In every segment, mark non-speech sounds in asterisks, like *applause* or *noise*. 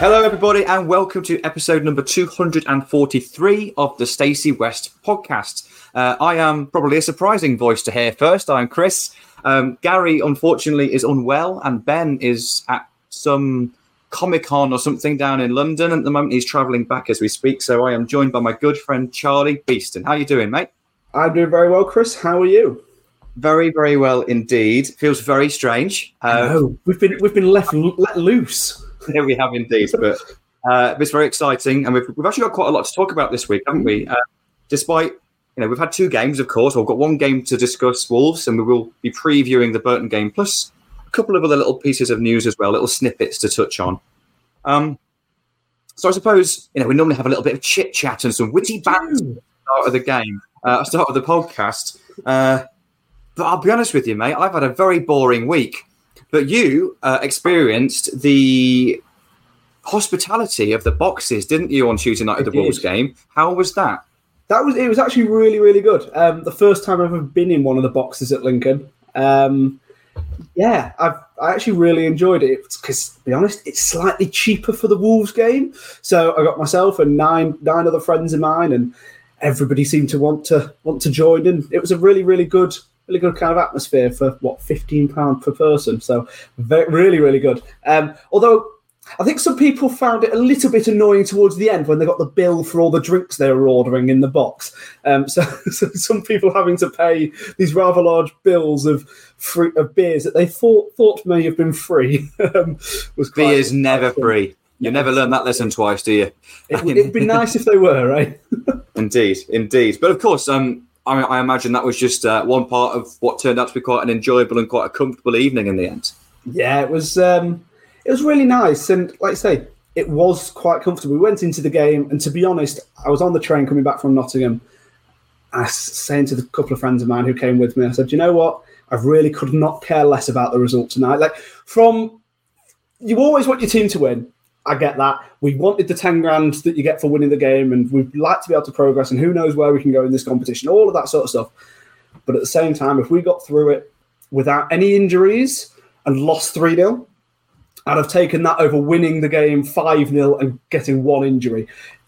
Hello, everybody, and welcome to episode number 243 of the Stacey West podcast. Uh, I am probably a surprising voice to hear first. I'm Chris. Um, Gary, unfortunately, is unwell, and Ben is at some Comic Con or something down in London at the moment. He's travelling back as we speak. So I am joined by my good friend Charlie Beeston. How are you doing, mate? I'm doing very well, Chris. How are you? Very, very well indeed. Feels very strange. Uh, no, we've been we've been left let loose. *laughs* Yeah, we have indeed, but uh, it's very exciting, and we've, we've actually got quite a lot to talk about this week, haven't we? Uh, despite you know we've had two games, of course. We've got one game to discuss Wolves, and we will be previewing the Burton game plus a couple of other little pieces of news as well, little snippets to touch on. Um, so I suppose you know we normally have a little bit of chit chat and some witty banter at the start of the game, uh, start of the podcast. Uh, but I'll be honest with you, mate. I've had a very boring week. But you uh, experienced the hospitality of the boxes, didn't you, on Tuesday night of the Wolves game? How was that? That was it. Was actually really, really good. Um, the first time I've ever been in one of the boxes at Lincoln. Um, yeah, I've I actually really enjoyed it because, to be honest, it's slightly cheaper for the Wolves game. So I got myself and nine nine other friends of mine, and everybody seemed to want to want to join And It was a really, really good really good kind of atmosphere for what fifteen pound per person. So very, really, really good. Um, although I think some people found it a little bit annoying towards the end when they got the bill for all the drinks they were ordering in the box. Um, so, *laughs* so, some people having to pay these rather large bills of free, of beers that they thought thought may have been free. *laughs* um, was beer is never free. You never learn that lesson twice, do you? It, would be nice if they were, right? *laughs* indeed, indeed. But of course, um, I, I imagine that was just uh, one part of what turned out to be quite an enjoyable and quite a comfortable evening in the end. Yeah, it was. Um, it was really nice, and like I say, it was quite comfortable. We went into the game, and to be honest, I was on the train coming back from Nottingham. I was saying to the couple of friends of mine who came with me, I said, "You know what? I really could not care less about the result tonight. Like from, you always want your team to win, I get that. We wanted the 10 grand that you get for winning the game, and we'd like to be able to progress, and who knows where we can go in this competition, all of that sort of stuff. But at the same time, if we got through it without any injuries and lost 3 0, I'd have taken that over winning the game 5 0 and getting one injury.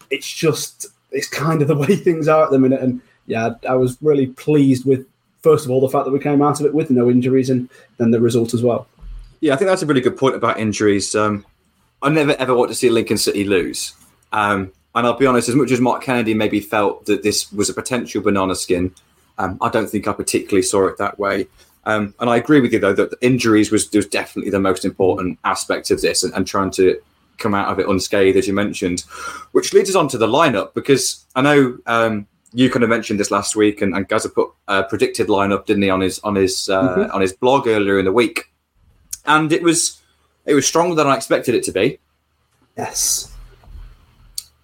It's just, it's kind of the *laughs* way things are at the minute. And yeah, I was really pleased with, first of all, the fact that we came out of it with no injuries and then the result as well. Yeah, I think that's a really good point about injuries. Um, I never ever want to see Lincoln City lose. Um, and I'll be honest, as much as Mark Kennedy maybe felt that this was a potential banana skin, um, I don't think I particularly saw it that way. Um, and I agree with you though that injuries was, was definitely the most important aspect of this, and, and, trying to come out of it unscathed, as you mentioned, which leads us on to the lineup because I know um, you kind of mentioned this last week, and, and Gaza put a predicted lineup, didn't he, on his on his uh, mm-hmm. on his blog earlier in the week, and it was it was stronger than I expected it to be. Yes.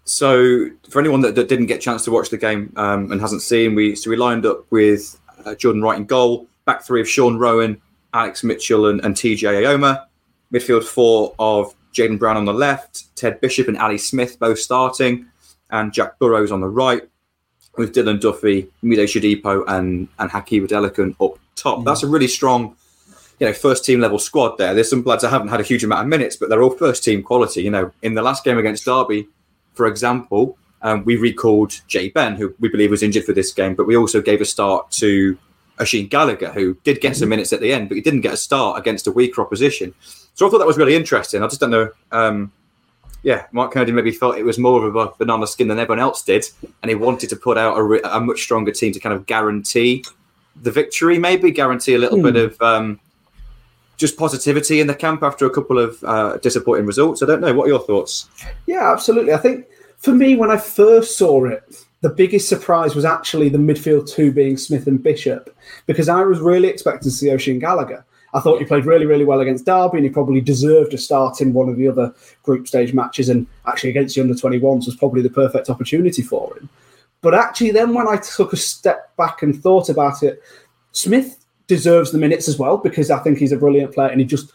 So, for anyone that, that didn't get a chance to watch the game um, and hasn't seen, we so we lined up with uh, Jordan Wright in goal, back three of Sean Rowan, Alex Mitchell and, and TJ Eyoma. Midfield four of Jaden Brown on the left, Ted Bishop and Ali Smith both starting, and Jack Burrows on the right, with Dylan Duffy, Mide Shodipo, and and Adelakun up top. That's a really strong, you know, first team level squad there. There's some lads that haven't had a huge amount of minutes, but they're all first team quality. You know, in the last game against Derby, for example, um, we recalled Jay Ben, who we believe was injured for this game, but we also gave a start to Oisin Gallagher, who did get some minutes at the end, but he didn't get a start against a weaker opposition. So I thought that was really interesting. I just don't know. Um, yeah, Mark Kennedy maybe felt it was more of a banana skin than everyone else did, and he wanted to put out a, re- a much stronger team to kind of guarantee the victory, maybe guarantee a little bit of um, just positivity in the camp after a couple of uh, disappointing results. I don't know. What are your thoughts? Yeah, absolutely. I think for me, when I first saw it, the biggest surprise was actually the midfield two being Smith and Bishop, because I was really expecting to see Oisin Gallagher. I thought he played really, really well against Derby, and he probably deserved a start in one of the other group stage matches. And actually, against the under 21s was probably the perfect opportunity for him. But actually, then when I took a step back and thought about it, Smith deserves the minutes as well because I think he's a brilliant player, and he just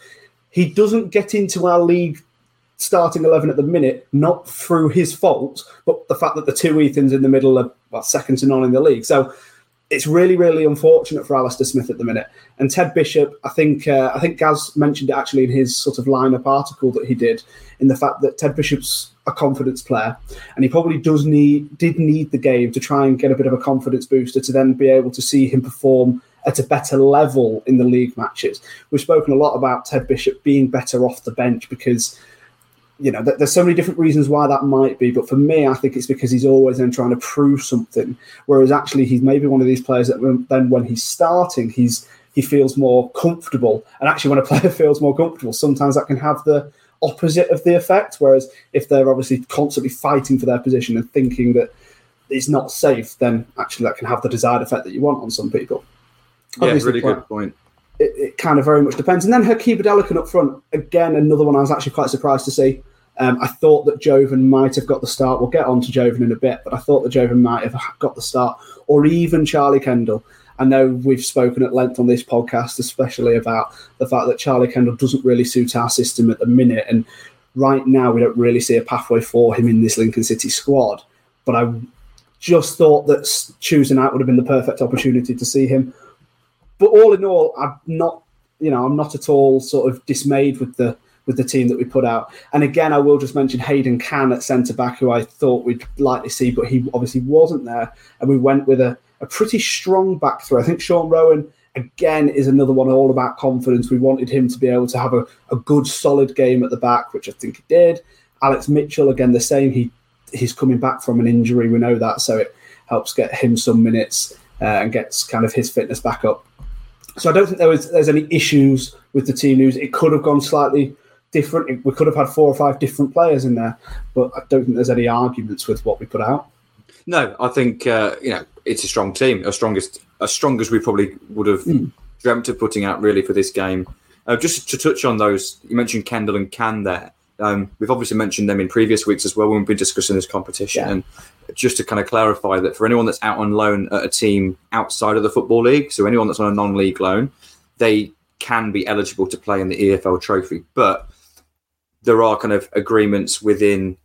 he doesn't get into our league starting 11 at the minute, not through his fault, but the fact that the two Ethans in the middle are well, second to none in the league. So it's really, really unfortunate for Alistair Smith at the minute. And Ted Bishop, I think, uh, I think Gaz mentioned it actually in his sort of lineup article that he did, in the fact that Ted Bishop's a confidence player, and he probably does need, did need the game to try and get a bit of a confidence booster to then be able to see him perform at a better level in the league matches. We've spoken a lot about Ted Bishop being better off the bench because you know, there's so many different reasons why that might be, but for me, I think it's because he's always then trying to prove something. Whereas actually, he's maybe one of these players that when, then when he's starting, he's he feels more comfortable. And actually, when a *laughs* player feels more comfortable, sometimes that can have the opposite of the effect. Whereas if they're obviously constantly fighting for their position and thinking that it's not safe, then actually that can have the desired effect that you want on some people. Yeah, really good point it, it, kind of very much depends. And then Hakeem Adelakun up front, again, another one I was actually quite surprised to see. Um, I thought that Jovan might have got the start. We'll get on to Jovan in a bit, but I thought that Jovan might have got the start, or even Charlie Kendall. I know we've spoken at length on this podcast, especially about the fact that Charlie Kendall doesn't really suit our system at the minute. And right now, we don't really see a pathway for him in this Lincoln City squad. But I just thought that Tuesday night would have been the perfect opportunity to see him but all in all, I'm not, you know, I'm not at all sort of dismayed with the with the team that we put out. And again, I will just mention Hayden Cann at centre back, who I thought we'd like to see, but he obviously wasn't there. And we went with a, a pretty strong back three. I think Sean Rowan again is another one all about confidence. We wanted him to be able to have a, a good solid game at the back, which I think he did. Alex Mitchell again the same. He he's coming back from an injury. We know that, so it helps get him some minutes uh, and gets kind of his fitness back up. So I don't think there was there's any issues with the team news. It could have gone slightly different. We could have had four or five different players in there, but I don't think there's any arguments with what we put out. No, I think uh, you know it's a strong team, as strongest as strong as we probably would have mm. dreamt of putting out really for this game. Uh, just to touch on those, you mentioned Kendall and Cann there. Um, we've obviously mentioned them in previous weeks as well when we've been discussing this competition. Yeah. And just to kind of clarify that for anyone that's out on loan at a team outside of the Football League, so anyone that's on a non league loan, they can be eligible to play in the EFL trophy. But there are kind of agreements within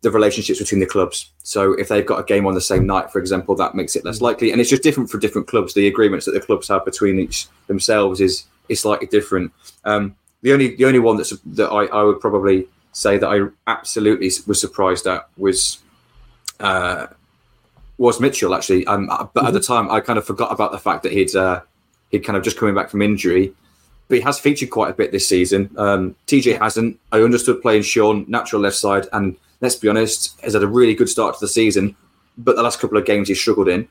the relationships between the clubs. So if they've got a game on the same night, for example, that makes it less likely. And it's just different for different clubs. The agreements that the clubs have between each themselves is is slightly different. Um, the only the only one that's that I, I would probably say that I absolutely was surprised at was uh, was Mitchell actually. Um, but mm-hmm. at the mm-hmm. time, I kind of forgot about the fact that he'd uh, he'd kind of just coming back from injury. But he has featured quite a bit this season. Um, TJ hasn't. I understood playing Sean natural left side, and let's be honest, has had a really good start to the season. But the last couple of games he struggled in.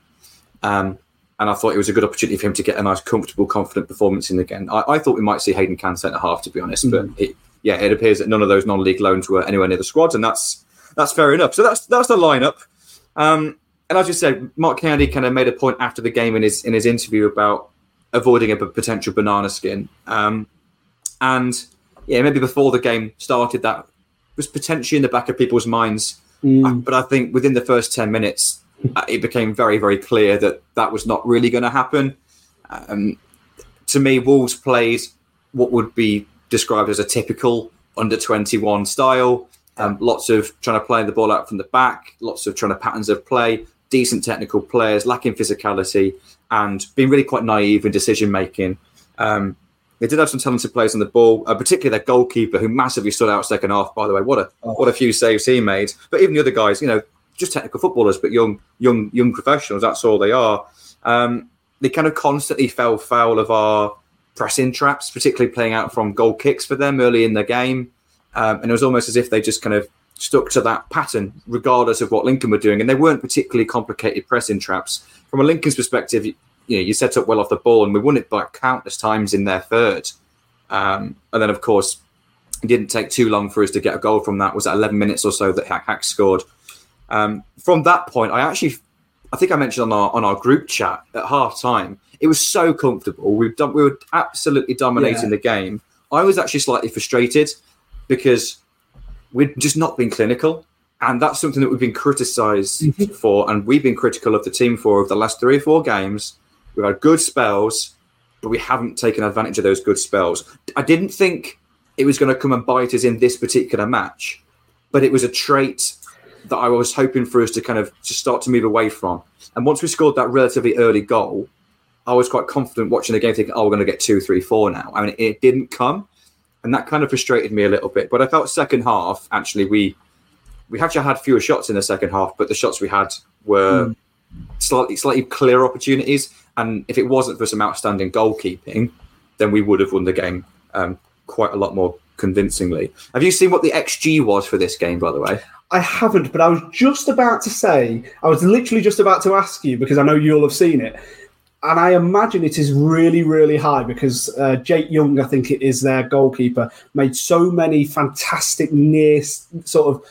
Um, and I thought it was a good opportunity for him to get a nice, comfortable, confident performance in again. I, I thought we might see Hayden Cann centre half, to be honest, mm-hmm. but it, yeah, it appears that none of those non-league loans were anywhere near the squad, and that's that's fair enough. So that's that's the lineup. Um, and as you said, Mark Kennedy kind of made a point after the game in his in his interview about avoiding a potential banana skin. Um, and yeah, maybe before the game started, that was potentially in the back of people's minds. Mm. But I think within the first ten minutes, uh, it became very, very clear that that was not really going to happen. Um, to me, Wolves played what would be described as a typical under 21 style. Um, lots of trying to play the ball out from the back, lots of trying to patterns of play, decent technical players, lacking physicality, and being really quite naive in decision making. Um, they did have some talented players on the ball, uh, particularly their goalkeeper, who massively stood out second half. By the way, what a oh. what a few saves he made. But even the other guys, you know, just technical footballers, but young young young professionals. That's all they are. Um, they kind of constantly fell foul of our pressing traps, particularly playing out from goal kicks for them early in the game. Um, and it was almost as if they just kind of stuck to that pattern, regardless of what Lincoln were doing. And they weren't particularly complicated pressing traps. From a Lincoln's perspective, you know you set up well off the ball, and we won it by countless times in their third. Um, and then, of course, it didn't take too long for us to get a goal from that. It was at 11 minutes or so that Hack Hack scored. Um, from that point, I actually, I think I mentioned on our on our group chat at half time, it was so comfortable. We've done, we were absolutely dominating yeah. the game. I was actually slightly frustrated because we'd just not been clinical. And that's something that we've been criticized mm-hmm. for, and we've been critical of the team for over the last three or four games. We've had good spells, but we haven't taken advantage of those good spells. I didn't think it was going to come and bite us in this particular match, but it was a trait that I was hoping for us to kind of just start to move away from. And once we scored that relatively early goal, I was quite confident watching the game, thinking, "Oh, we're going to get two, three, four now." I mean, it didn't come, and that kind of frustrated me a little bit. But I felt second half actually we we actually had fewer shots in the second half, but the shots we had were mm. slightly slightly clear opportunities. And if it wasn't for some outstanding goalkeeping, then we would have won the game um, quite a lot more convincingly. Have you seen what the XG was for this game, by the way? I haven't, but I was just about to say, I was literally just about to ask you because I know you'll have seen it. And I imagine it is really, really high because uh, Jake Young, I think it is their goalkeeper, made so many fantastic near sort of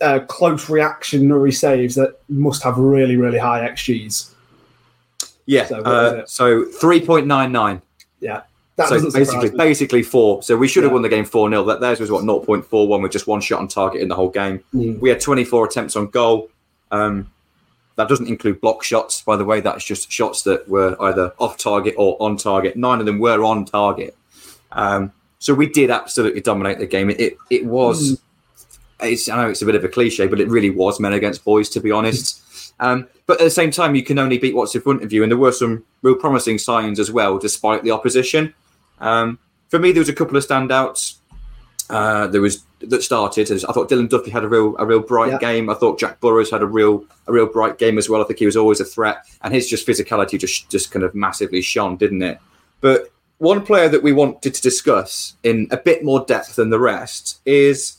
uh, close reactionary saves that must have really, really high XGs. Yeah. So, uh, so 3.99. Yeah. That so basically, basically four. So we should have won the game four 0 That theirs was what 0.41 with just one shot on target in the whole game. Mm. We had 24 attempts on goal. Um, that doesn't include block shots, by the way. That's just shots that were either off target or on target. Nine of them were on target. Um, so we did absolutely dominate the game. It it, it was. Mm. It's, I know it's a bit of a cliche, but it really was men against boys, to be honest. Um, but at the same time, you can only beat what's in front of you, and there were some real promising signs as well, despite the opposition. Um, for me, there was a couple of standouts. Uh, there was that started. I thought Dylan Duffy had a real a real bright yeah. game. I thought Jack Burrows had a real a real bright game as well. I think he was always a threat, and his just physicality just just kind of massively shone, didn't it? But one player that we wanted to discuss in a bit more depth than the rest is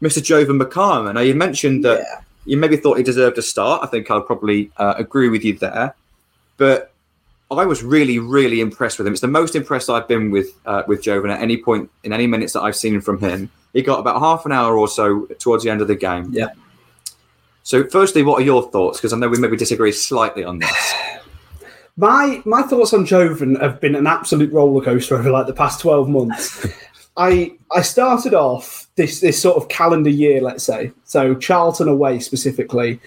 Mr. Jovan Makama. Now you mentioned that yeah you maybe thought he deserved a start. I think I'll probably uh, agree with you there. But I was really, really impressed with him. It's the most impressed I've been with uh, with Jovan at any point in any minutes that I've seen from him. He got about half an hour or so towards the end of the game. Yeah. So, firstly, what are your thoughts? Because I know we maybe disagree slightly on this. *sighs* My my thoughts on Jovan have been an absolute roller coaster over like the past twelve months. *laughs* I I started off this this sort of calendar year, let's say. So Charlton away specifically.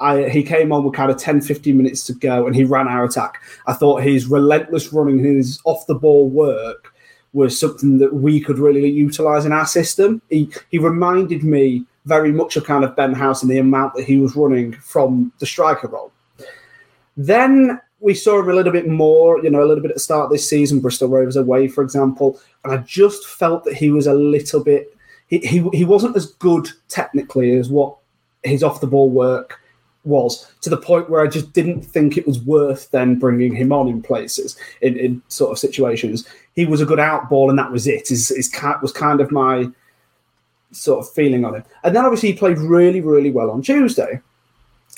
I, he came on with kind of 10, 15 minutes to go and he ran our attack. I thought his relentless running, his off the ball work was something that we could really utilise in our system. He, he reminded me very much of kind of Ben House and the amount that he was running from the striker role. Then we saw him a little bit more, you know, a little bit at the start of this season, Bristol Rovers away, for example. And I just felt that he was a little bit, he, he, he wasn't as good technically as what his off the ball work was, to the point where I just didn't think it was worth then bringing him on in places, in, in sort of situations. He was a good out ball, and that was it. His, his cat was kind of my sort of feeling on him. And then obviously he played really, really well on Tuesday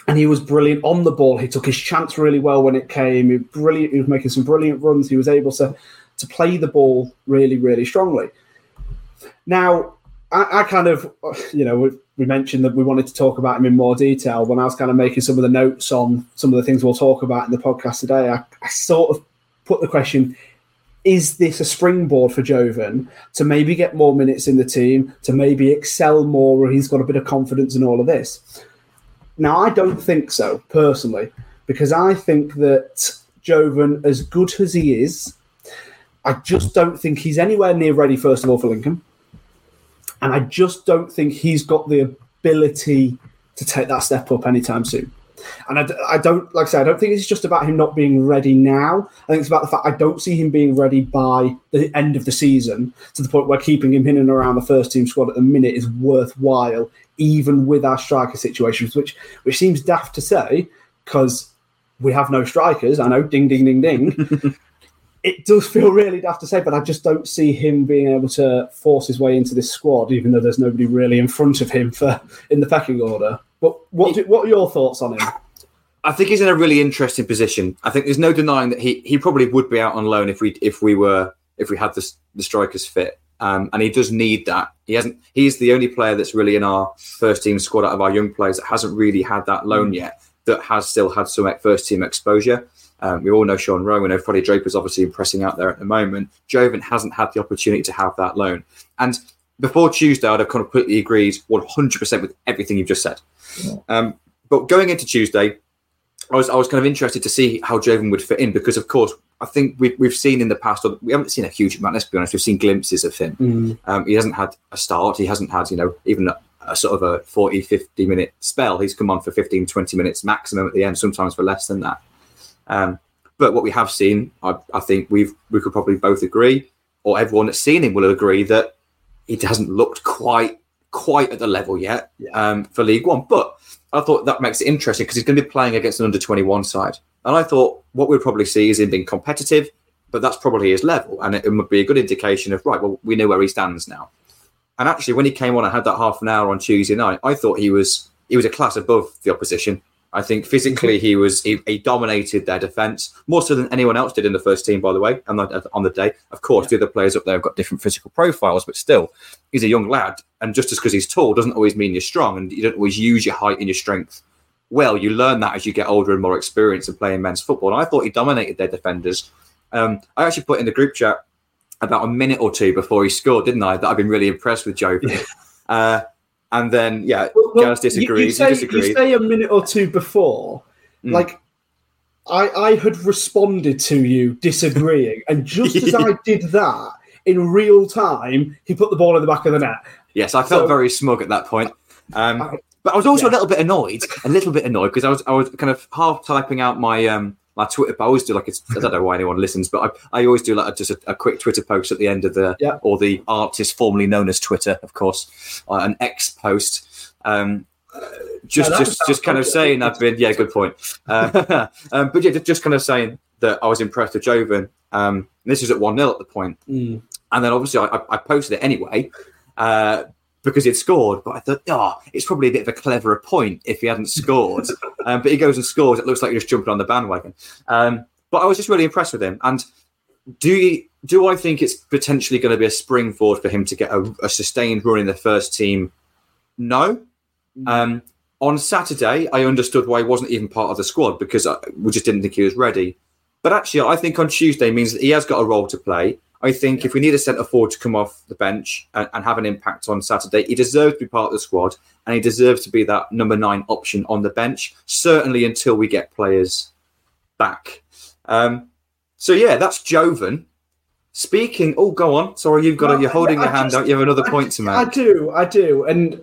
and he was brilliant on the ball. He took his chance really well when it came. He was brilliant. He was making some brilliant runs. He was able to to play the ball really, really strongly. Now, I, I kind of, you know, we, mentioned that we wanted to talk about him in more detail. When I was kind of making some of the notes on some of the things we'll talk about in the podcast today, I, I sort of put the question: Is this a springboard for Jovan to maybe get more minutes in the team, to maybe excel more, or he's got a bit of confidence in all of this? Now, I don't think so personally, because I think that Jovan, as good as he is, I just don't think he's anywhere near ready, first of all, for Lincoln. And I just don't think he's got the ability to take that step up anytime soon. And I, I, don't, like I said, I don't think it's just about him not being ready now. I think it's about the fact I don't see him being ready by the end of the season to the point where keeping him in and around the first team squad at the minute is worthwhile, even with our striker situations, which which seems daft to say because we have no strikers. I know, ding, ding, ding, ding. *laughs* it does feel really daft to say, but I just don't see him being able to force his way into this squad, even though there's nobody really in front of him for in the pecking order. But what do, what are your thoughts on him? I think he's in a really interesting position. I think there's no denying that he, he probably would be out on loan if we if we were if we had the, the strikers fit. Um, and he does need that. He hasn't. He's the only player that's really in our first team squad out of our young players that hasn't really had that loan yet. That has still had some first team exposure. Um, we all know Sean Rowe. We know Freddie Draper's obviously impressing out there at the moment. Jovan hasn't had the opportunity to have that loan. And before Tuesday, I'd have completely agreed 100% with everything you've just said. Um, but going into Tuesday, I was I was kind of interested to see how Jovan would fit in because, of course, I think we've, we've seen in the past, or we haven't seen a huge amount, let's be honest, we've seen glimpses of him. Um, he hasn't had a start, he hasn't had, you know, even a, a sort of a 40, 50 minute spell. He's come on for 15, 20 minutes maximum at the end, sometimes for less than that. Um, but what we have seen, I, I think we've we could probably both agree, or everyone that's seen him will agree that he hasn't looked quite quite at the level yet um, for League One. But I thought that makes it interesting because he's going to be playing against an under 21 side. And I thought what we'd probably see is him being competitive, but that's probably his level. And it, it would be a good indication of, right, well, we know where he stands now. And actually, when he came on, I had that half an hour on Tuesday night. I thought he was he was a class above the opposition. I think physically he was he, he dominated their defence more so than anyone else did in the first team. By the way, on the, on the day, of course, the other players up there have got different physical profiles, but still, he's a young lad, and just as because he's tall doesn't always mean you're strong, and you don't always use your height and your strength. Well, you learn that as you get older and more experienced in playing men's football. And I thought he dominated their defenders. Um, I actually put in the group chat about a minute or two before he scored, didn't I? That I've been really impressed with Joe. uh, and then, yeah, Well, well, disagrees. You, You, you, say, disagreed. you say a minute or two before, Mm. like I, I had responded to you disagreeing, and just as *laughs* I did that in real time, he put the ball in the back of the net. Yes, I felt So- very smug at that point. Um, I- but I was also yeah. a little bit annoyed, a little bit annoyed because I was I was kind of half typing out my um my Twitter. I always do like it's, I don't know why anyone listens, but I, I always do like a, just a, a quick Twitter post at the end of the Yeah. or the artist formerly known as Twitter, of course, uh, an X post. Um, uh, just that just just kind of saying I've been yeah, good point. Uh, *laughs* um, but yeah, just- just kind of saying that I was impressed with Jovan. Um, this was at one 0 at the point. Mm. And then obviously I, I- I posted it anyway uh, because he'd scored. But I thought, oh, it's probably a bit of a cleverer point if he hadn't scored. *laughs* um, but he goes and scores. It looks like you're just jumping on the bandwagon. Um, but I was just really impressed with him. And do you, do I think it's potentially going to be a springboard for him to get a, a sustained run in the first team? No. Um, on Saturday, I understood why he wasn't even part of the squad because I, we just didn't think he was ready. But actually, I think on Tuesday means that he has got a role to play. I think if we need a centre forward to come off the bench and, and have an impact on Saturday, he deserves to be part of the squad and he deserves to be that number nine option on the bench, certainly until we get players back. Um, so, yeah, that's Jovan. Speaking, oh, go on. Sorry, you've got. A, you're holding I- your I hand just- out. You have another point to make. I do, I do, and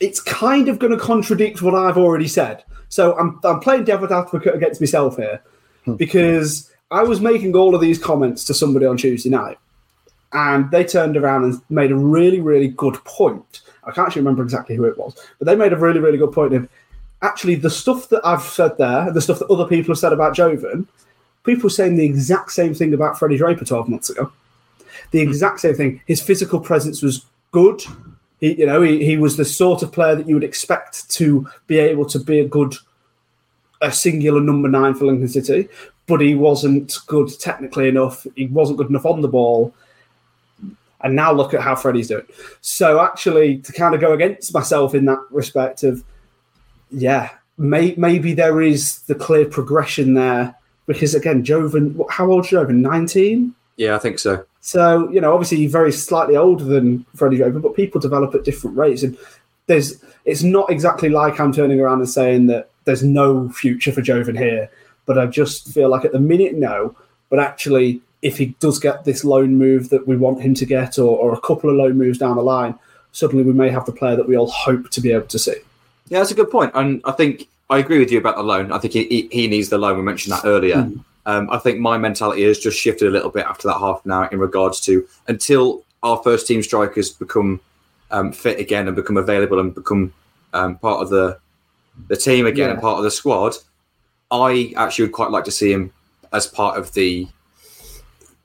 it's kind of going to contradict what I've already said. So I'm I'm playing devil's advocate against myself here because I was making all of these comments to somebody on Tuesday night, and they turned around and made a really really good point. I can't actually remember exactly who it was, but they made a really really good point of actually the stuff that I've said there, the stuff that other people have said about Jovan. People saying the exact same thing about Freddie Draper 12 months ago the hmm. exact same thing. His physical presence was good. He, you know, he, he was the sort of player that you would expect to be able to be a good, a singular number nine for Lincoln City, but he wasn't good technically enough. He wasn't good enough on the ball. And now look at how Freddie's doing. So actually, to kind of go against myself in that respect of, yeah, may, maybe there is the clear progression there because again, Jovan, how old is Jovan? Nineteen. yeah, I think so. So, you know, obviously very slightly older than Freddie Draper, but people develop at different rates. And there's it's not exactly like I'm turning around and saying that there's no future for Jovan here. But I just feel like at the minute, no. But actually, if he does get this loan move that we want him to get, or, or a couple of loan moves down the line, suddenly we may have the player that we all hope to be able to see. Yeah, that's a good point, and I think I agree with you about the loan. I think he, he, needs the loan. We mentioned that earlier. Mm. Um, I think my mentality has just shifted a little bit after that half an hour in regards to until our first team strikers become um, fit again and become available and become um, part of the the team again yeah. and part of the squad. I actually would quite like to see him as part of the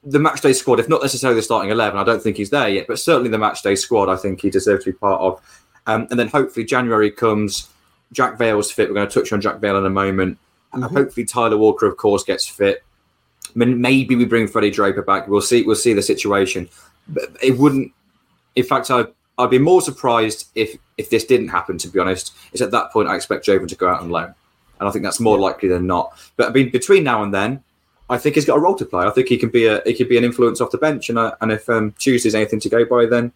the match day squad, if not necessarily the starting eleven. I don't think he's there yet, but certainly the match day squad. I think he deserves to be part of. Um, and then hopefully January comes. Jack Vale's fit. We're going to touch on Jack Vale in a moment. Mm-hmm. hopefully Tyler Walker, of course, gets fit. I mean, maybe we bring Freddie Draper back. We'll see. We'll see the situation. But it wouldn't. In fact, I I'd be more surprised if if this didn't happen. To be honest, it's at that point I expect Jovan to go out on loan, and I think that's more likely than not. But I mean, between now and then, I think he's got a role to play. I think he can be a he could be an influence off the bench, and uh, and if um, Tuesday's anything to go by, then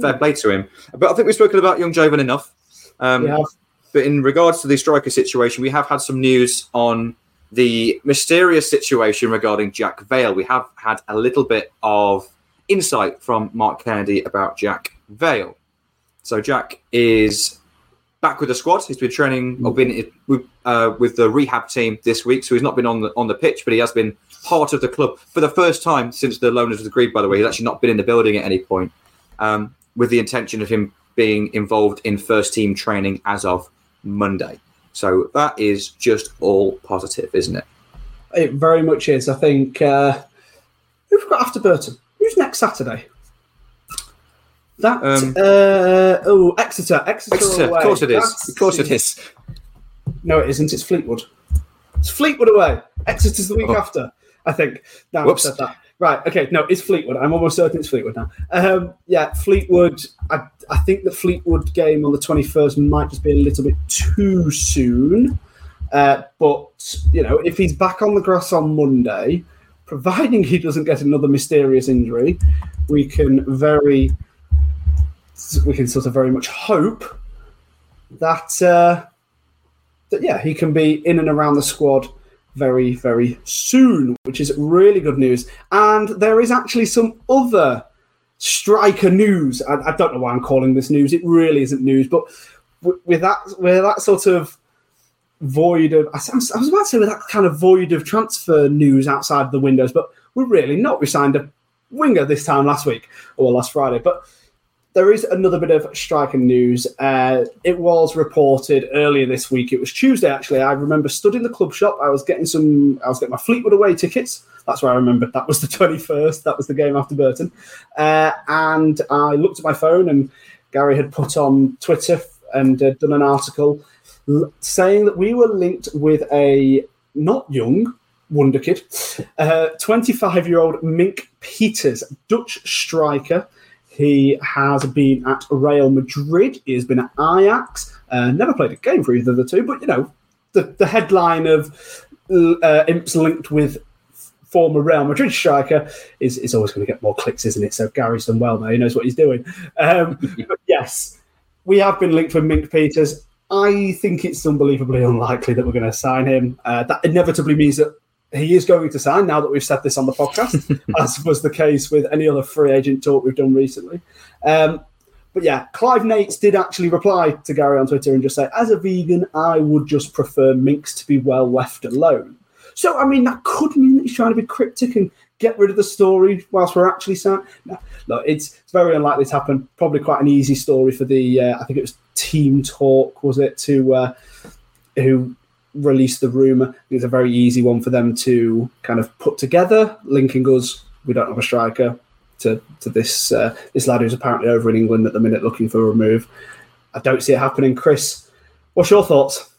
fair play to him. But I think we've spoken about young Jovan enough. Um, yeah. But in regards to the striker situation, we have had some news on the mysterious situation regarding Jack Vale. We have had a little bit of insight from Mark Kennedy about Jack Vale. So Jack is back with the squad. He's been training or been with, uh, with the rehab team this week, so he's not been on the on the pitch, but he has been part of the club for the first time since the loan was agreed. By the way, he's actually not been in the building at any point, um, with the intention of him being involved in first team training as of Monday. So that is just all positive, isn't it? It very much is. I think uh, who've got after Burton? Who's next Saturday? That um, uh, oh Exeter, Exeter, Exeter away. Of course it is. That's, of course it is. No, it isn't. It's Fleetwood. It's Fleetwood away. Exeter's the week oh. after. I think. Now Whoops. I've said that. Right. Okay. No, it's Fleetwood. I'm almost certain it's Fleetwood now. Um, yeah, Fleetwood. I, I think the Fleetwood game on the 21st might just be a little bit too soon. Uh, but you know, if he's back on the grass on Monday, providing he doesn't get another mysterious injury, we can very we can sort of very much hope that uh, that yeah he can be in and around the squad very very soon, which is really good news. And there is actually some other striker news. I, I don't know why I'm calling this news. It really isn't news, but with that with that sort of void of I was about to say with that kind of void of transfer news outside the windows, but we're really not. We signed a winger this time last week or last Friday, but there is another bit of striking news. Uh, it was reported earlier this week. It was Tuesday, actually. I remember stood in the club shop. I was getting some. I was getting my Fleetwood away tickets. That's where I remembered. That was the *laughs* twenty first. That was the game after Burton. Uh, and I looked at my phone, and Gary had put on Twitter and uh, done an article saying that we were linked with a not young wonder kid, 25 year old Mink Peters, Dutch striker he has been at Real Madrid. He has been at Ajax. Uh, never played a game for either of the two, but you know, the, the headline of uh, imps linked with former Real Madrid striker is, is always going to get more clicks, isn't it? So Gary's done well now. He knows what he's doing. Um, *laughs* yes, we have been linked with Mink Peters. I think it's unbelievably unlikely that we're going to sign him. Uh, that inevitably means that he is going to sign now that we've said this on the podcast, *laughs* as was the case with any other free agent talk we've done recently. Um, but yeah, Clive Nates did actually reply to Gary on Twitter and just say, as a vegan, I would just prefer minks to be well left alone. So, I mean, that could mean that he's trying to be cryptic and get rid of the story whilst we're actually signed. No, look, it's, it's very unlikely to happen. Probably quite an easy story for the, uh, I think it was Team Talk, was it, to uh, who released the rumor. It's a very easy one for them to kind of put together, linking us. We don't have a striker to to this uh, this lad who's apparently over in England at the minute looking for a move. I don't see it happening. Chris, what's your thoughts?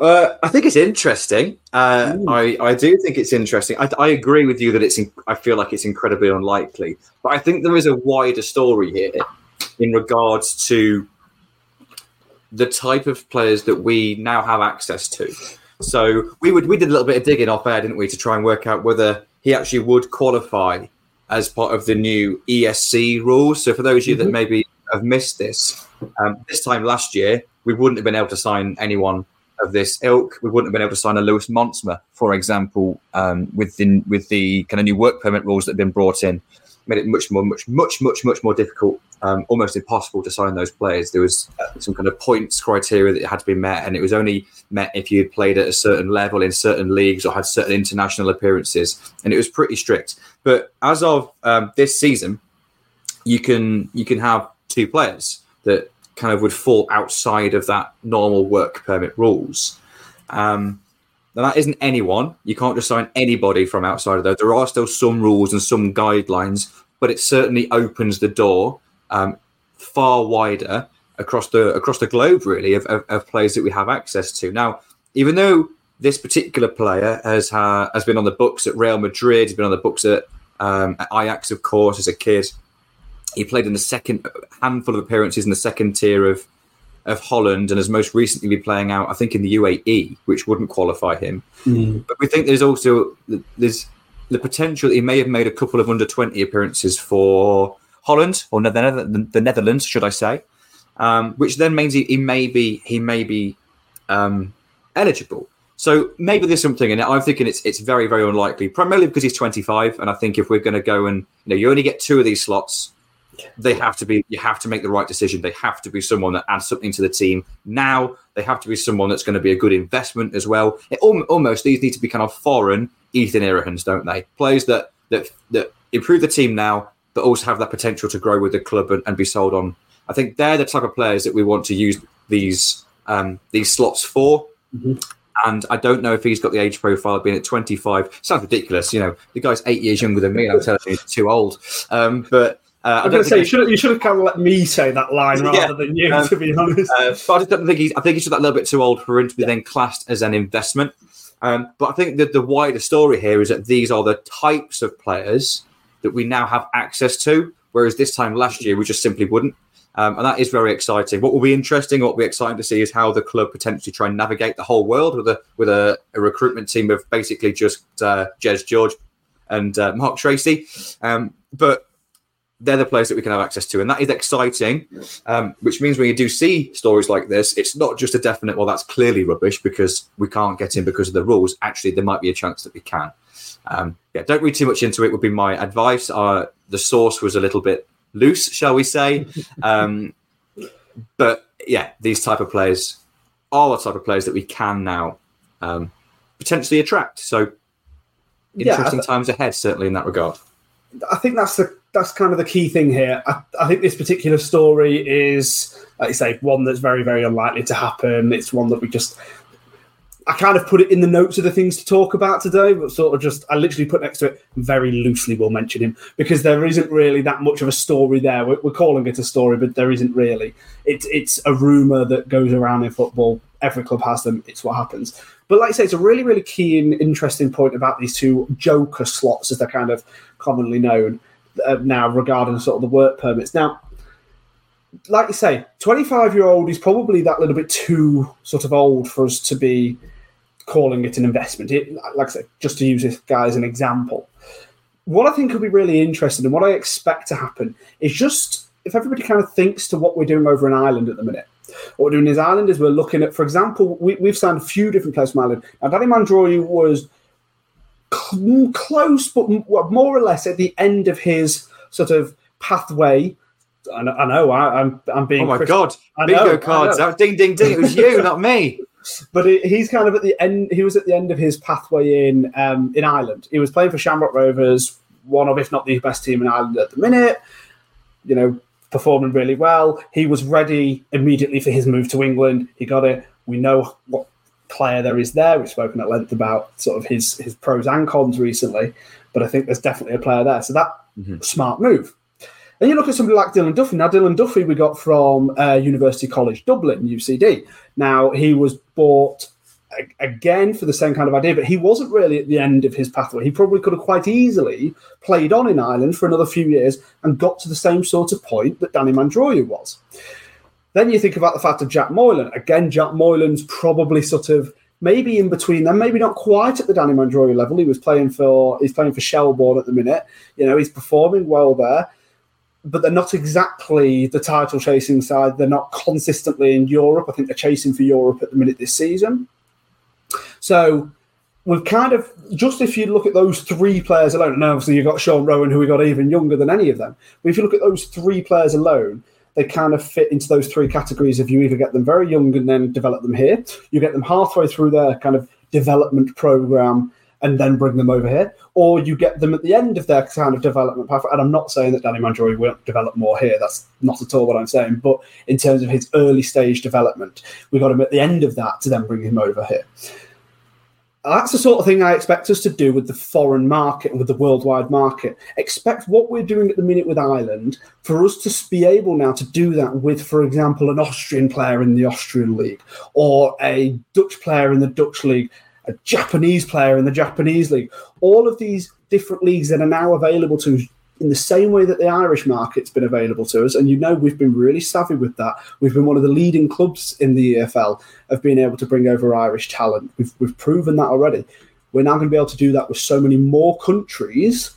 Uh, I think it's interesting. Uh, I, I do think it's interesting. I, I agree with you that it's. In, I feel like it's incredibly unlikely, but I think there is a wider story here in regards to the type of players that we now have access to. So we would we did a little bit of digging off air, didn't we, to try and work out whether he actually would qualify as part of the new ESC rules. So for those of you mm-hmm. that maybe have missed this, um, this time last year we wouldn't have been able to sign anyone of this ilk. We wouldn't have been able to sign a Lewis Montsma, for example, um, with the with the kind of new work permit rules that have been brought in, made it much more, much, much, much, much more difficult, um, almost impossible to sign those players. There was some kind of points criteria that had to be met, and it was only met if you played at a certain level in certain leagues or had certain international appearances, and it was pretty strict. But as of um, this season, you can you can have two players that kind of would fall outside of that normal work permit rules. Um, that isn't anyone. You can't just sign anybody from outside of those. There are still some rules and some guidelines, but it certainly opens the door um, far wider across the across the globe, really, of, of, of, players that we have access to. Now, even though this particular player has ha- has been on the books at Real Madrid, he's been on the books at, um, at Ajax, of course, as a kid. He played in the second handful of appearances in the second tier of of Holland, and has most recently been playing out, I think, in the UAE, which wouldn't qualify him. Mm. But we think there's also there's the potential he may have made a couple of under twenty appearances for Holland or the, the Netherlands, should I say? Um, which then means he, he, may be he may be um, eligible. So maybe there's something in it. I'm thinking it's it's very very unlikely, primarily because he's 25, and I think if we're going to go and you know you only get two of these slots, they have to be you have to make the right decision they have to be someone that adds something to the team now they have to be someone that's going to be a good investment as well it, almost these need to be kind of foreign ethan Erhahons, don't they players that that that improve the team now but also have that potential to grow with the club and, and be sold on i think they're the type of players that we want to use these um, these slots for mm-hmm. And I don't know if he's got the age profile of being at 25. Sounds ridiculous. You know, the guy's eight years younger than me. I'm telling you, he's too old. Um, but uh, I'm going to say you should, you should have kind of let me say that line rather yeah, than you, um, to be honest. Uh, but I just don't think he's. I think he's just that little bit too old for him to be yeah. then classed as an investment. Um, but I think that the wider story here is that these are the types of players that we now have access to, whereas this time last year we just simply wouldn't. Um, and that is very exciting. What will be interesting, what will be exciting to see, is how the club potentially try and navigate the whole world with a with a, a recruitment team of basically just uh, Jez George and uh, Mark Tracy. Um, but they're the players that we can have access to, and that is exciting. Um, which means when you do see stories like this, it's not just a definite. Well, that's clearly rubbish because we can't get in because of the rules. Actually, there might be a chance that we can. Um, yeah, don't read too much into it. Would be my advice. Uh, the source was a little bit loose, shall we say? *laughs* Um, but yeah, these type of players are the type of players that we can now um, potentially attract. So interesting yeah, times ahead, certainly in that regard. I think that's the that's kind of the key thing here. I, I, think this particular story is, like you say, one that's very, very unlikely to happen. It's one that we just, I kind of put it in the notes of the things to talk about today, but sort of just, I literally put next to it, very loosely we'll mention him because there isn't really that much of a story there. We're, we're calling it a story, but there isn't really. It's, it's a rumour that goes around in football. Every club has them. It's what happens. But like I say, it's a really, really key and interesting point about these two joker slots, as they're kind of commonly known Uh, now regarding sort of the work permits. Now, like you say, 25 year old is probably that little bit too sort of old for us to be calling it an investment. It, like I say, just to use this guy as an example. What I think could be really interesting and what I expect to happen is just if everybody kind of thinks to what we're doing over in Ireland at the minute. What we're doing in Ireland is we're looking at, for example, we, have signed a few different players from Ireland. Now, Danny Mandroiu was cl- close, but more or less at the end of his sort of pathway. I know, I know I, am I'm, I'm being. Oh my god! Bingo cards out! Ding ding ding! It was you, *laughs* not me. But it, he's kind of at the end. He was at the end of his pathway in um, in Ireland. He was playing for Shamrock Rovers, one of if not the best team in Ireland at the minute. You know, performing really well. He was ready immediately for his move to England. He got it. We know what player there is there. We've spoken at length about sort of his his pros and cons recently, but I think there's definitely a player there. So that mm-hmm. smart move. And you look at somebody like Dylan Duffy. Now, Dylan Duffy we got from uh, University College Dublin, UCD. Now he was bought again for the same kind of idea, but he wasn't really at the end of his pathway. He probably could have quite easily played on in Ireland for another few years and got to the same sort of point that Danny Mandroiu was. Then you think about the fact of Jack Moylan. Again, Jack Moylan's probably sort of maybe in between them, maybe not quite at the Danny Mandroiu level. He was playing for he's playing for Shelbourne at the minute. You know, he's performing well there. but they're not exactly the title chasing side. They're not consistently in Europe. I think they're chasing for Europe at the minute this season. So we've kind of just if you look at those three players alone, and obviously you've got Sean Rowan, who we got even younger than any of them. But if you look at those three players alone, they kind of fit into those three categories If you either get them very young and then develop them here, you get them halfway through their kind of development program and then bring them over here, or you get them at the end of their kind of development path. And I'm not saying that Danny Mandroiu won't develop more here. That's not at all what I'm saying. But in terms of his early stage development, we got him at the end of that to then bring him over here. That's the sort of thing I expect us to do with the foreign market and with the worldwide market. Expect what we're doing at the minute with Ireland for us to be able now to do that with, for example, an Austrian player in the Austrian league or a Dutch player in the Dutch league a Japanese player in the Japanese league. All of these different leagues that are now available to in the same way that the Irish market's been available to us. And you know, we've been really savvy with that. We've been one of the leading clubs in the EFL of being able to bring over Irish talent. We've, we've proven that already. We're now going to be able to do that with so many more countries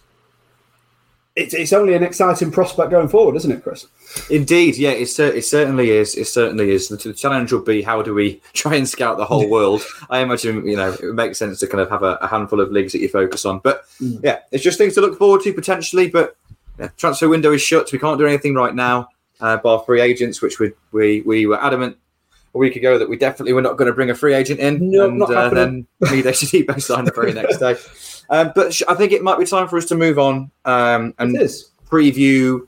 it's, it's only an exciting prospect going forward, isn't it, Chris? Indeed, yeah, it, it certainly is. It certainly is. The, the, challenge will be how do we *laughs* try and scout the whole world? I imagine you know it makes sense to kind of have a, a handful of leagues that you focus on. But mm. yeah, it's just things to look forward to potentially. But yeah, transfer window is shut. So we can't do anything right now. Uh, bar free agents, which we we we were adamant a week ago that we definitely were not going to bring a free agent in, no, and uh, then Mide Shodipo signed the very next day. Um, but I think it might be time for us to move on um, and preview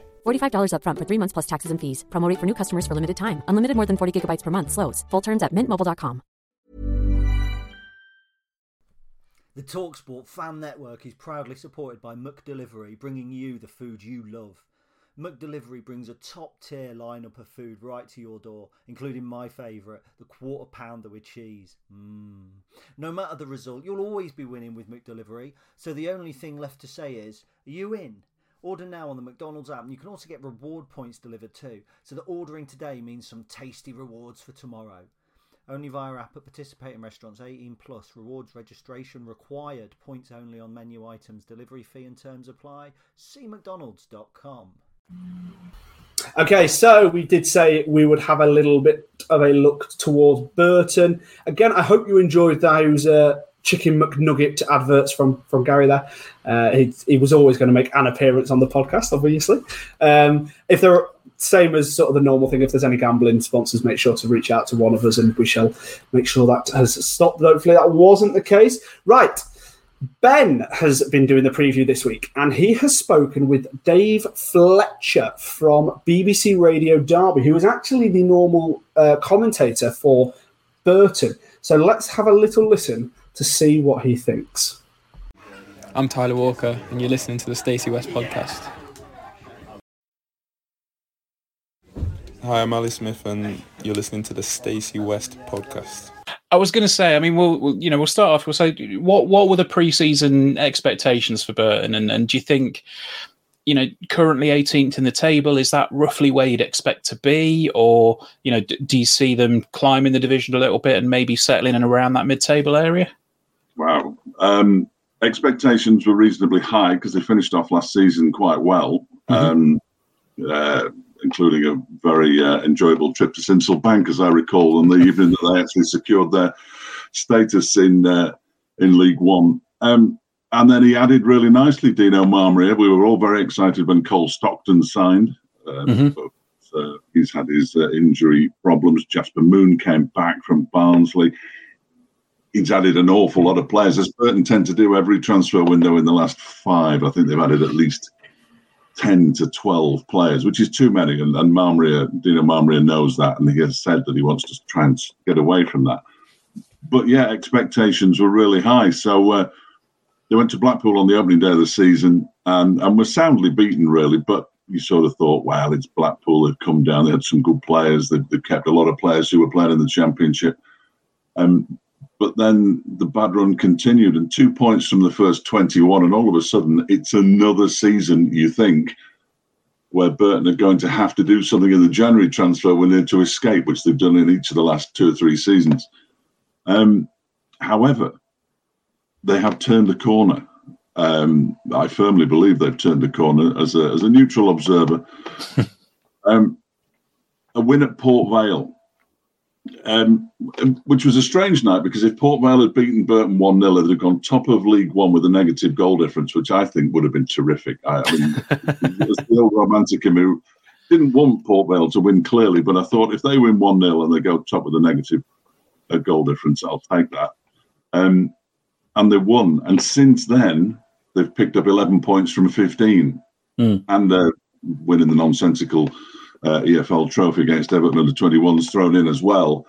$45 upfront for three months plus taxes and fees. Promote for new customers for limited time. Unlimited more than 40 gigabytes per month. Slows. Full terms at mintmobile.com. The TalkSport fan network is proudly supported by McDelivery, bringing you the food you love. McDelivery brings a top tier lineup of food right to your door, including my favourite, the quarter pounder with cheese. Mmm. No matter the result, you'll always be winning with McDelivery, so the only thing left to say is, are you in? Order now on the McDonald's app, and you can also get reward points delivered too, so that ordering today means some tasty rewards for tomorrow. Only via app at participating restaurants 18 plus. Rewards registration required. Points only on menu items. Delivery fee and terms apply. See McDonald's.com. Okay, so we did say we would have a little bit of a look towards Burton. Again, I hope you enjoyed those uh, chicken McNugget adverts from from Gary there. Uh, he, he, was always going to make an appearance on the podcast, obviously. Um, if there are same as sort of the normal thing, if there's any gambling sponsors, make sure to reach out to one of us and we shall make sure that has stopped. Hopefully, that wasn't the case. Right. Ben has been doing the preview this week, and he has spoken with Dave Fletcher from BBC Radio Derby, who is actually the normal uh, commentator for Burton. So let's have a little listen to see what he thinks. I'm Tyler Walker, and you're listening to the Stacey West podcast. Hi, I'm Ali Smith, and you're listening to the Stacey West podcast. I was going to say, I mean, we'll, we'll, you know we'll start off. We'll say what what were the preseason expectations for Burton, and and do you think, you know, currently 18th in the table is that roughly where you'd expect to be, or you know, d- do you see them climbing the division a little bit and maybe settling in around that mid-table area? Wow, um, expectations were reasonably high because they finished off last season quite well. Mm-hmm. Um, uh, including a very uh, enjoyable trip to Sincil Bank, as I recall, on the *laughs* evening that they actually secured their status in uh, in League One. Um, and then he added really nicely Dino Maamria. We were all very excited when Cole Stockton signed. Um, mm-hmm. but, uh, he's had his uh, injury problems. Jasper Moon came back from Barnsley. He's added an awful lot of players, as Burton tend to do every transfer window in the last five. I think they've added at least 10 to 12 players, which is too many. And, and Maamria, Dino Maamria knows that, and he has said that he wants to try and get away from that. But yeah, expectations were really high. So uh, they went to Blackpool on the opening day of the season and, and were soundly beaten, really. But you sort of thought, wow, it's Blackpool. They've come down. They had some good players. They've, they've kept a lot of players who were playing in the Championship. Um, but then the bad run continued, and two points from the first 21, and all of a sudden, it's another season, you think, where Burton are going to have to do something in the January transfer window to escape, which they've done in each of the last two or three seasons. Um, however, they have turned the corner. Um, I firmly believe they've turned the corner as a, as a neutral observer. *laughs* um, a win at Port Vale, um, which was a strange night because if Port Vale had beaten Burton 1 0, they'd have gone top of League One with a negative goal difference, which I think would have been terrific. I, I mean, *laughs* the old romantic in me didn't want Port Vale to win clearly, but I thought if they win 1 0 and they go top with a negative uh, goal difference, I'll take that. Um, and they won. And since then, they've picked up 11 points from 15 mm. and uh, winning the nonsensical uh, EFL trophy against Everton under 21s thrown in as well.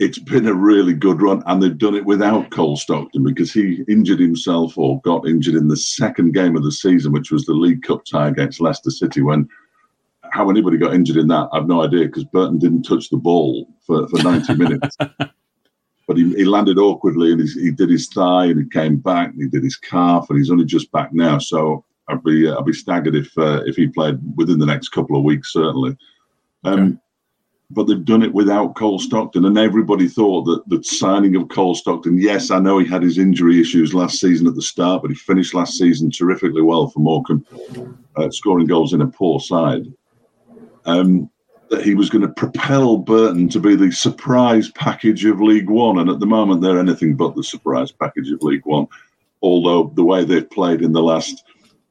It's been a really good run, and they've done it without Cole Stockton because he injured himself or got injured in the second game of the season, which was the League Cup tie against Leicester City. When how anybody got injured in that, I've no idea because Burton didn't touch the ball for, for 90 *laughs* minutes but he, he landed awkwardly and he, he did his thigh and he came back and he did his calf and he's only just back now. So I'd be uh, I'd be staggered if uh, if he played within the next couple of weeks certainly. Um. But they've done it without Cole Stockton, and everybody thought that the signing of Cole Stockton. Yes, I know he had his injury issues last season at the start, but he finished last season terrifically well for Morecambe, uh, scoring goals in a poor side. Um, that he was going to propel Burton to be the surprise package of League One. And at the moment, they're anything but the surprise package of League One. Although the way they've played in the last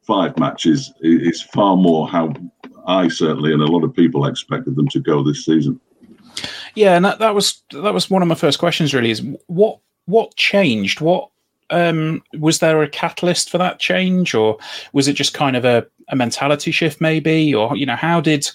five matches is far more how I certainly and a lot of people expected them to go this season. Yeah, and that, that was that was one of my first questions. Really, is what what changed? What um, was there a catalyst for that change, or was it just kind of a, a mentality shift, maybe, or you know, how did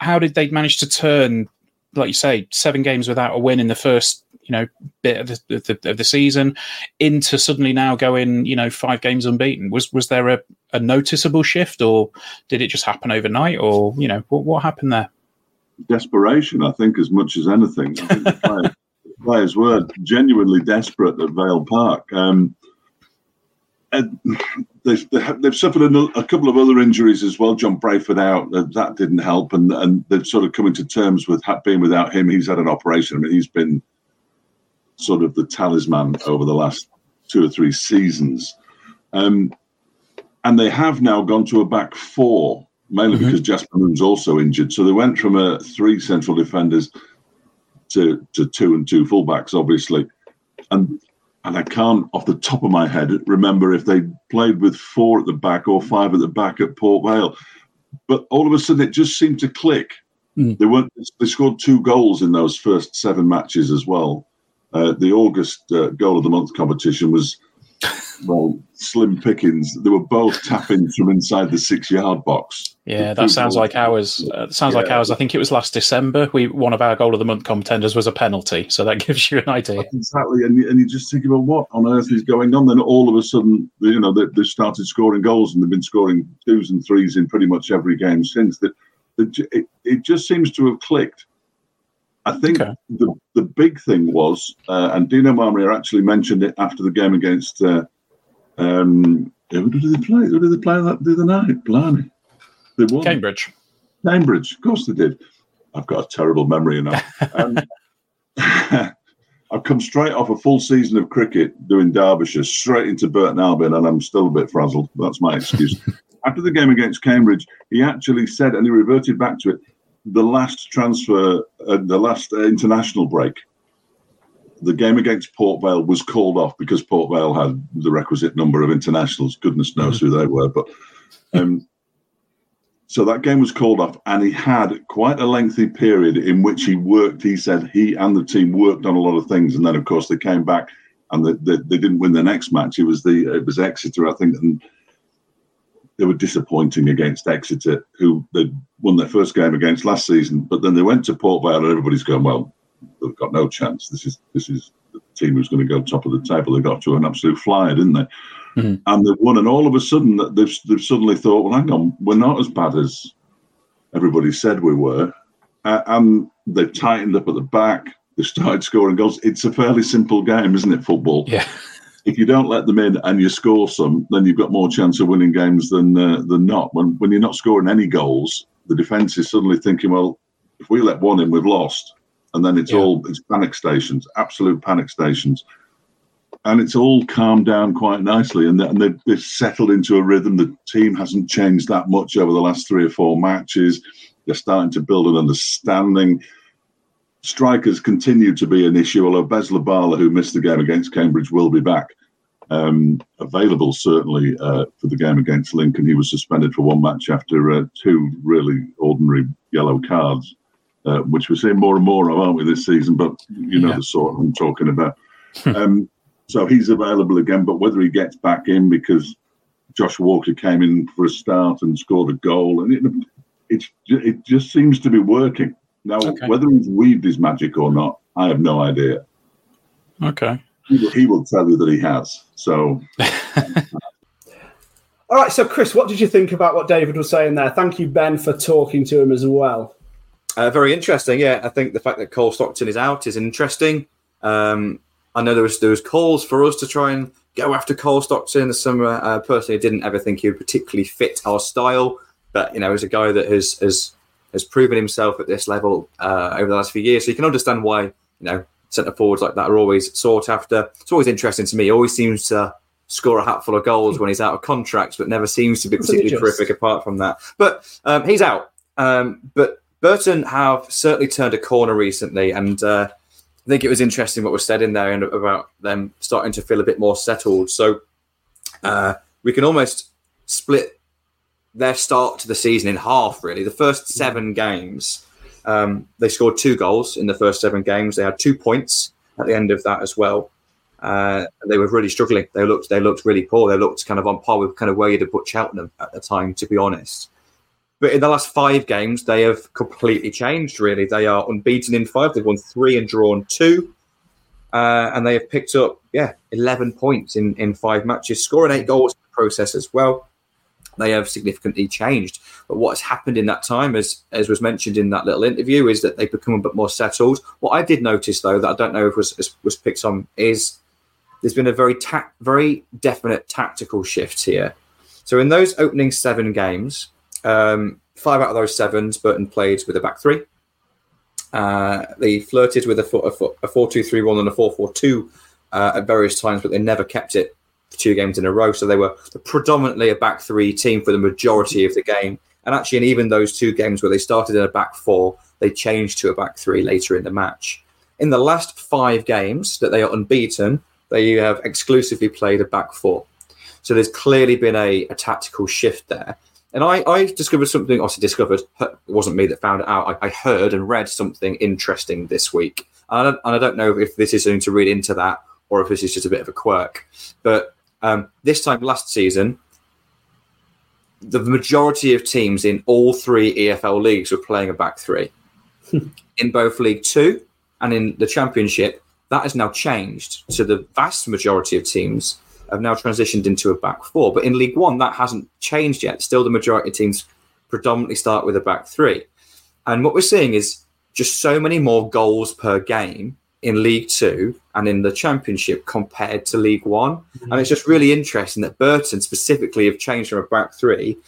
how did they manage to turn, like you say, seven games without a win in the first you know bit of the, of the, of the season into suddenly now going you know five games unbeaten? Was was there a, a noticeable shift, or did it just happen overnight, or you know what what happened there? Desperation, I think, as much as anything. *laughs* players were genuinely desperate at Vale Park. Um, they've, they've suffered a, couple of other injuries as well. John Brayford out, that didn't help, and and they've sort of come to terms with being without him. He's had an operation. I mean, he's been sort of the talisman over the last two or three seasons, um, and they have now gone to a back four, mainly mm-hmm. because Jasper Moon's also injured. So they went from a three central defenders to to two and two fullbacks, obviously, and and I can't, off the top of my head, remember if they played with four at the back or five at the back at Port Vale. But all of a sudden, it just seemed to click. Mm. They weren't. They scored two goals in those first seven matches as well. Uh, the August uh, goal of the month competition was well, slim pickings. They were both tapping from inside the six-yard box. Yeah, that sounds like ours. Uh, sounds yeah. like ours. I think it was last December. We one of our goal of the month contenders was a penalty, so that *laughs* gives you an idea. Exactly, and and you just think about what on earth is going on. Then all of a sudden, you know, they, have started scoring goals, and they've been scoring twos and threes in pretty much every game since. That it, it just seems to have clicked. I think okay. the the big thing was, uh, and Dino Maamria actually mentioned it after the game against. Uh, um, who did they play? Who did they play that the other night? Blimey. They won. Cambridge. Cambridge, of course they did. I've got a terrible memory now. *laughs* Um, *laughs* I've come straight off a full season of cricket doing Derbyshire, straight into Burton Albion, and I'm still a bit frazzled. That's my excuse. *laughs* After the game against Cambridge, he actually said, and he reverted back to it, the last transfer, uh, the last uh, international break the game against Port Vale was called off because Port Vale had the requisite number of internationals. Goodness knows mm-hmm. who they were, but um, so that game was called off, and he had quite a lengthy period in which he worked. He said he and the team worked on a lot of things, and then of course they came back and they, they, they didn't win the next match. It was the it was Exeter, I think, and they were disappointing against Exeter, who they won their first game against last season. But then they went to Port Vale, and everybody's going, well, they've got no chance. This is this is the team who's going to go top of the table. They got to an absolute flyer, didn't they? Mm-hmm. And they've won, and all of a sudden they've they've suddenly thought, well, hang on, we're not as bad as everybody said we were. Uh, and they've tightened up at the back. They started scoring goals. It's a fairly simple game, isn't it? Football. Yeah. If you don't let them in and you score some, then you've got more chance of winning games than uh, than not. When when you're not scoring any goals, the defence is suddenly thinking, well, if we let one in, we've lost, and then it's Yeah. all it's panic stations, absolute panic stations, and it's all calmed down quite nicely, and, and they've, they've settled into a rhythm. The team hasn't changed that much over the last three or four matches. They're starting to build an understanding. Strikers continue to be an issue, although Bez Lubala, who missed the game against Cambridge, will be back. Um, available certainly uh, for the game against Lincoln. He was suspended for one match after uh, two really ordinary yellow cards, uh, which we're seeing more and more of, aren't we, this season? But you know Yeah. the sort I'm talking about. um, *laughs* so he's available again, but whether he gets back in because Josh Walker came in for a start and scored a goal, and it, ju- it just seems to be working. Now, Okay. whether he's weaved his magic or not, I have no idea. Okay. He will, he will tell you that he has. So *laughs* All right, so Chris, what did you think about what David was saying there? Thank you, Ben, for talking to him as well. Uh, very interesting. Yeah, I think the fact that Cole Stockton is out is interesting. Um, I know there was there was calls for us to try and go after Cole Stockton in the summer. Uh, personally, I didn't ever think he would particularly fit our style, but you know, as a guy that has has has proven himself at this level uh, over the last few years, so you can understand why you know centre forwards like that are always sought after. It's always interesting to me. He always seems to score a hatful of goals when he's out of contracts, but never seems to be particularly just? terrific apart from that. But um, he's out. Um, but Burton have certainly turned a corner recently, and uh, I think it was interesting what was said in there and about them starting to feel a bit more settled. So uh, we can almost split their start to the season in half. Really, the first seven games, um, they scored two goals in the first seven games. They had two points at the end of that as well. Uh, they were really struggling. They looked they looked really poor. They looked kind of on par with kind of where you'd have put Cheltenham at the time, to be honest. But in the last five games, they have completely changed. Really, they are unbeaten in five. They've won three and drawn two, uh, and they have picked up yeah eleven points in in five matches, scoring eight goals in the process as well. They have significantly changed. But what has happened in that time, as as was mentioned in that little interview, is that they've become a bit more settled. What I did notice, though, that I don't know if was was picked on, is there's been a very ta- very definite tactical shift here. So in those opening seven games, um, five out of those sevens, Burton played with a back three. Uh, they flirted with a, four, a, four, a 4-2-3-1 and a 4-4-2 uh, at various times, but they never kept it two games in a row. So they were predominantly a back three team for the majority of the game. And actually, in even those two games where they started in a back four, they changed to a back three later in the match. In the last five games that they are unbeaten, they have exclusively played a back four. So there's clearly been a, a tactical shift there. And I, I discovered something, also discovered, it wasn't me that found it out. I, I heard and read something interesting this week. And I, don't, and I don't know if this is something to read into that or if this is just a bit of a quirk. But um, this time last season, the majority of teams in all three EFL leagues were playing a back three. *laughs* in both League Two and in the Championship, that has now changed. So the vast majority of teams have now transitioned into a back four. But in League One, that hasn't changed yet. Still, the majority of teams predominantly start with a back three. And what we're seeing is just so many more goals per game in League Two and in the Championship compared to League One. And it's just really interesting that Burton specifically have changed from a back three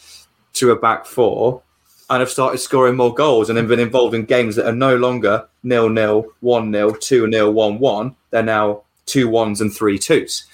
to a back four and have started scoring more goals and have been involved in games that are no longer nil nil, one nil, two nil, one one. They're now two ones and three twos.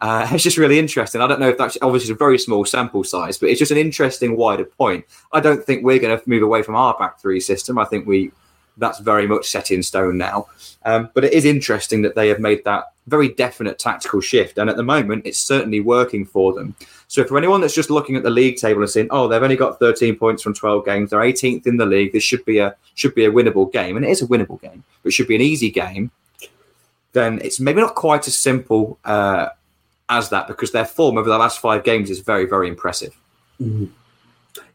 Uh, *laughs* it's just really interesting. I don't know if that's obviously a very small sample size, but it's just an interesting wider point. I don't think we're going to move away from our back three system. I think we that's very much set in stone now. Um, but it is interesting that they have made that very definite tactical shift, and at the moment, it's certainly working for them. So for anyone that's just looking at the league table and saying, "Oh, they've only got 13 points from 12 games. They're 18th in the league. This should be a should be a winnable game," and it is a winnable game, but it should be an easy game. Then it's maybe not quite as simple uh, as that because their form over the last five games is very, very impressive.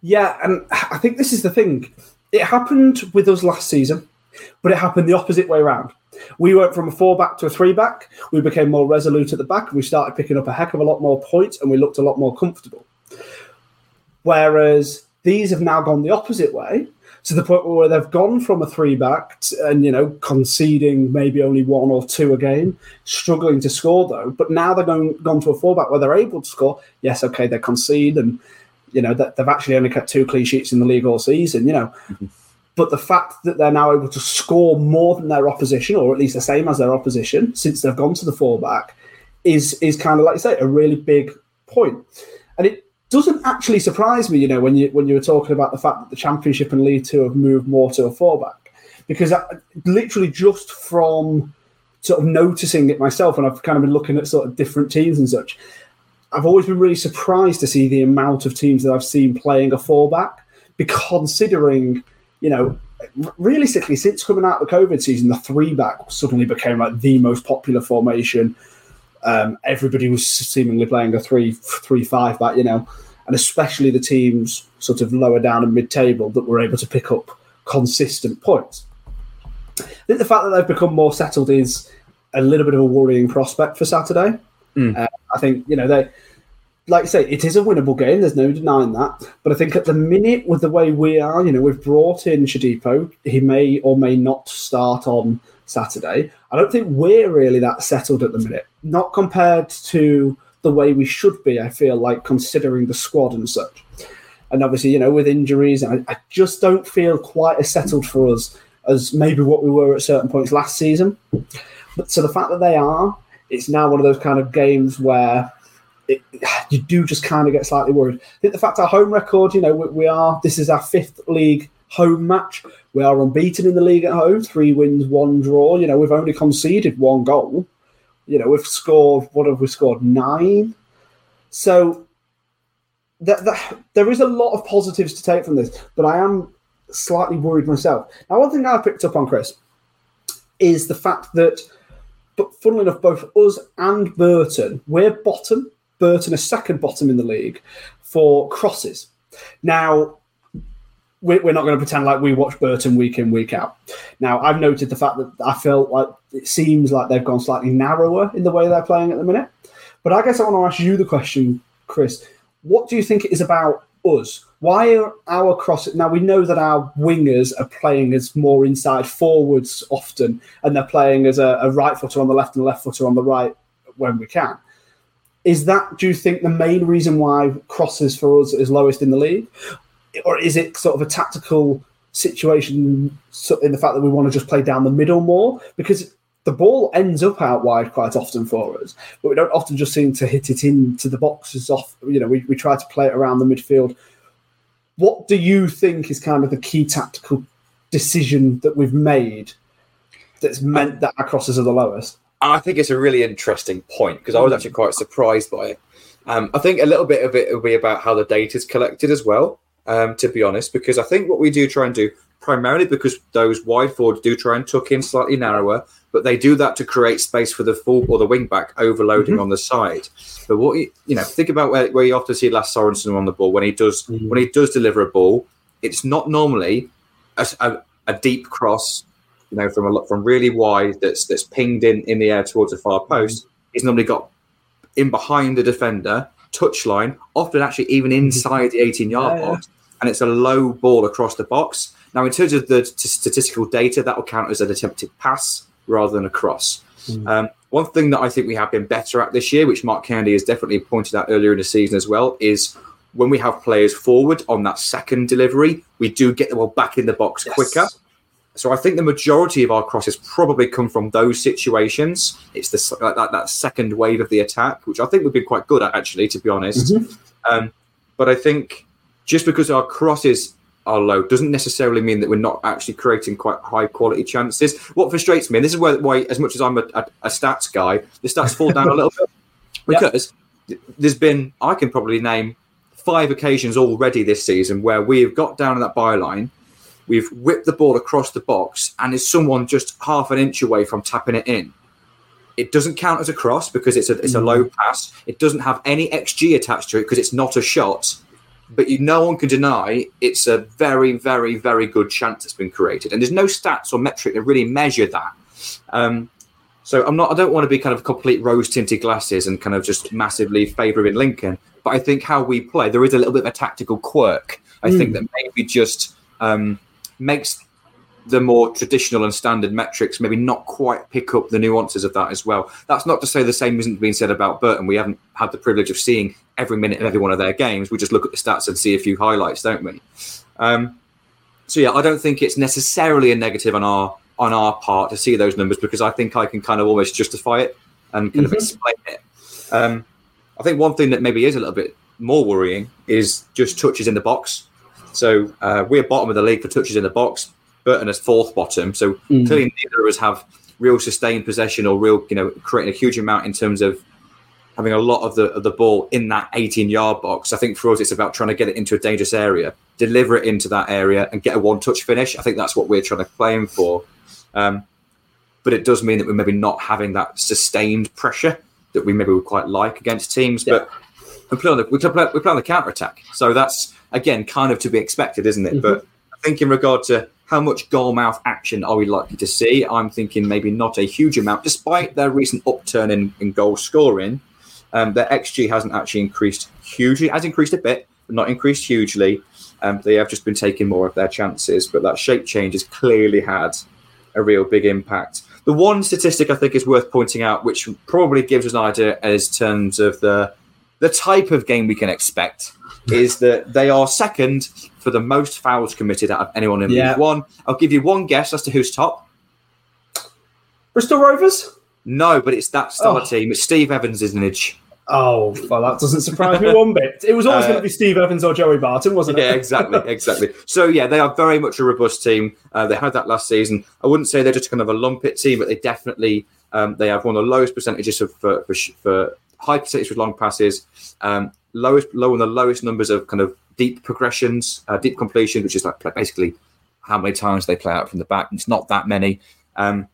Yeah, and I think this is the thing. It happened with us last season, but it happened the opposite way around. We went from a four back to a three back. We became more resolute at the back, we started picking up a heck of a lot more points, and we looked a lot more comfortable. Whereas these have now gone the opposite way, to the point where they've gone from a three back and you know conceding maybe only one or two a game, struggling to score though. But now they're going gone to a four back where they're able to score. Yes, okay, they concede and you know that they've actually only kept two clean sheets in the league all season. You know. Mm-hmm. But the fact that they're now able to score more than their opposition, or at least the same as their opposition, since they've gone to the four back, is is kind of like you say a really big point. And it doesn't actually surprise me, you know, when you when you were talking about the fact that the Championship and League Two have moved more to a four back, because I, literally just from sort of noticing it myself, and I've kind of been looking at sort of different teams and such. I've always been really surprised to see the amount of teams that I've seen playing a four back, because considering you know, realistically, since coming out of the COVID season, the three back suddenly became like the most popular formation. Um, everybody was seemingly playing a three three five back, you know, and especially the teams sort of lower down and mid table that were able to pick up consistent points. I think the fact that they've become more settled is a little bit of a worrying prospect for Saturday. Uh, I think you know they like you say, it is a winnable game. There's no denying that. But I think at the minute, with the way we are, you know, we've brought in Shodipo. He may or may not start on Saturday. I don't think we're really that settled at the minute. Not compared to the way we should be, I feel like, considering the squad and such. And obviously, you know, with injuries, I, I just don't feel quite as settled for us as maybe what we were at certain points last season. But so the fact that they are, it's now one of those kind of games where it, you do just kind of get slightly worried. I think the fact our home record, you know, we, we, are this is our fifth league home match. We are unbeaten in the league at home, three wins, one draw. You know, we've only conceded one goal. You know, we've scored what have we scored nine? So that, that, there is a lot of positives to take from this, but I am slightly worried myself. Now, one thing I picked up on, Chris, is the fact that, but funnily enough, both us and Burton, we're bottom Burton a second bottom in the league for crosses. Now, we're not going to pretend like we watch Burton week in, week out. Now, I've noted the fact that I felt like it seems like they've gone slightly narrower in the way they're playing at the minute. But I guess I want to ask you the question, Chris. What do you think it is about us? Why are our crosses now? We know that our wingers are playing as more inside forwards often, and they're playing as a, a right footer on the left and left footer on the right when we can. Is that, do you think, the main reason why crosses for us is lowest in the league? Or is it sort of a tactical situation in the fact that we want to just play down the middle more? Because the ball ends up out wide quite often for us, but we don't often just seem to hit it into the boxes off. You know, we, we try to play it around the midfield. What do you think is kind of the key tactical decision that we've made that's meant that our crosses are the lowest? I think it's a really interesting point because I was actually quite surprised by it. Um, I think a little bit of it will be about how the data is collected as well, um, to be honest, because I think what we do try and do primarily because those wide forwards do try and tuck in slightly narrower, but they do that to create space for the full or the wing back overloading mm-hmm. on the side. But what you, you know, think about where, where you often see Lasse Sorensen on the ball when he does mm-hmm. when he does deliver a ball, it's not normally a, a, a deep cross you know, from a from really wide that's that's pinged in in the air towards a far post. He's normally got in behind the defender, touchline, often actually even inside the 18 yard yeah, box, yeah. and it's a low ball across the box. Now, in terms of the t- statistical data, that will count as an attempted pass rather than a cross. Mm. Um, one thing that I think we have been better at this year, which Mark Kennedy has definitely pointed out earlier in the season as well, is when we have players forward on that second delivery, we do get the ball back in the box yes. quicker. So I think the majority of our crosses probably come from those situations. It's the like that, that second wave of the attack, which I think we've been quite good at actually, to be honest. Mm-hmm. Um, but I think just because our crosses are low doesn't necessarily mean that we're not actually creating quite high quality chances. What frustrates me, and this is where, why, as much as I'm a, a, a stats guy, the stats fall down a little bit *laughs* because yep. there's been I can probably name five occasions already this season where we've got down in that byline We've whipped the ball across the box, and is someone just half an inch away from tapping it in. It doesn't count as a cross because it's a it's a low mm. pass. It doesn't have any xG attached to it because it's not a shot. But you, no one can deny it's a very, very, very good chance that's been created, and there's no stats or metric that really measure that. Um, so I'm not. I don't want to be kind of complete rose tinted glasses and kind of just massively favouring Lincoln. But I think how we play, there is a little bit of a tactical quirk. I mm. think that maybe just um, makes the more traditional and standard metrics maybe not quite pick up the nuances of that as well. That's not to say the same isn't being said about Burton. We haven't had the privilege of seeing every minute of every one of their games. We just look at the stats and see a few highlights, don't we? Um, so yeah, I don't think it's necessarily a negative on our on our part to see those numbers because I think I can kind of almost justify it and kind mm-hmm. of explain it. Um, I think one thing that maybe is a little bit more worrying is just touches in the box. So uh, we're bottom of the league for touches in the box. Burton is fourth bottom. So mm-hmm. clearly neither of us have real sustained possession or real, you know, creating a huge amount in terms of having a lot of the of the ball in that 18 yard box. I think for us it's about trying to get it into a dangerous area, deliver it into that area, and get a one touch finish. I think that's what we're trying to claim for. Um, but it does mean that we're maybe not having that sustained pressure that we maybe would quite like against teams. Yeah. But we play on the we play, we play on the counter attack, so that's again kind of to be expected, isn't it? Mm-hmm. But I think in regard to how much goal mouth action are we likely to see? I'm thinking maybe not a huge amount, despite their recent upturn in, in goal scoring. Um, their XG hasn't actually increased hugely, it has increased a bit, but not increased hugely. Um, they have just been taking more of their chances, but that shape change has clearly had a real big impact. The one statistic I think is worth pointing out, which probably gives us an idea as terms of the the type of game we can expect, *laughs* is that they are second for the most fouls committed out of anyone in yeah. League One. I'll give you one guess as to who's top. Bristol Rovers. No, but it's that star oh. team. It's Steve Evans, isn't it? Oh, well, that doesn't surprise me one bit. It was always uh, going to be Steve Evans or Joey Barton, wasn't it? Yeah, exactly, exactly. So, yeah, they are very much a robust team. Uh, they had that last season. I wouldn't say they're just kind of a lump it team, but they definitely um, they have one of the lowest percentages of, for, for, for high percentage with long passes, um, lowest low on the lowest numbers of kind of deep progressions, uh, deep completion, which is like basically how many times they play out from the back. It's not that many. Um,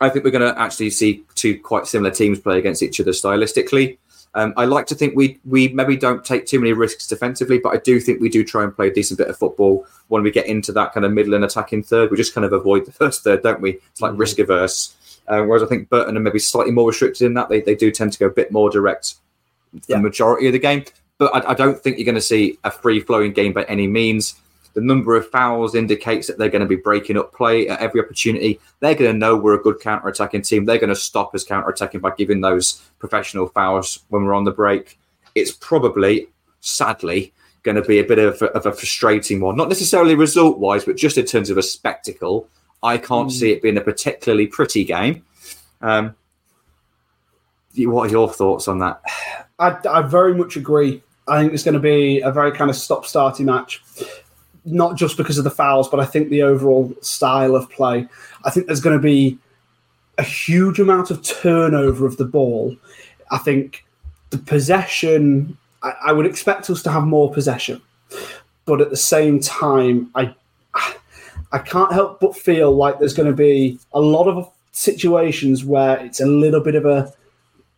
I think we're going to actually see two quite similar teams play against each other stylistically. Um, I like to think we we maybe don't take too many risks defensively, but I do think we do try and play a decent bit of football when we get into that kind of middle and attacking third. We just kind of avoid the *laughs* first third, don't we? It's like mm-hmm. risk averse. Uh, whereas I think Burton are maybe slightly more restricted in that they, they do tend to go a bit more direct the yeah. majority of the game. But I, I don't think you're going to see a free flowing game by any means. The number of fouls indicates that they're going to be breaking up play at every opportunity. They're going to know we're a good counter attacking team. They're going to stop us counter attacking by giving those professional fouls when we're on the break. It's probably, sadly, going to be a bit of a, of a frustrating one. Not necessarily result wise, but just in terms of a spectacle. I can't mm. see it being a particularly pretty game. Um, what are your thoughts on that? I, I very much agree. I think it's going to be a very kind of stop starting match not just because of the fouls, but I think the overall style of play. I think there's going to be a huge amount of turnover of the ball. I think the possession, I, I would expect us to have more possession, but at the same time, I I can't help but feel like there's going to be a lot of situations where it's a little bit of a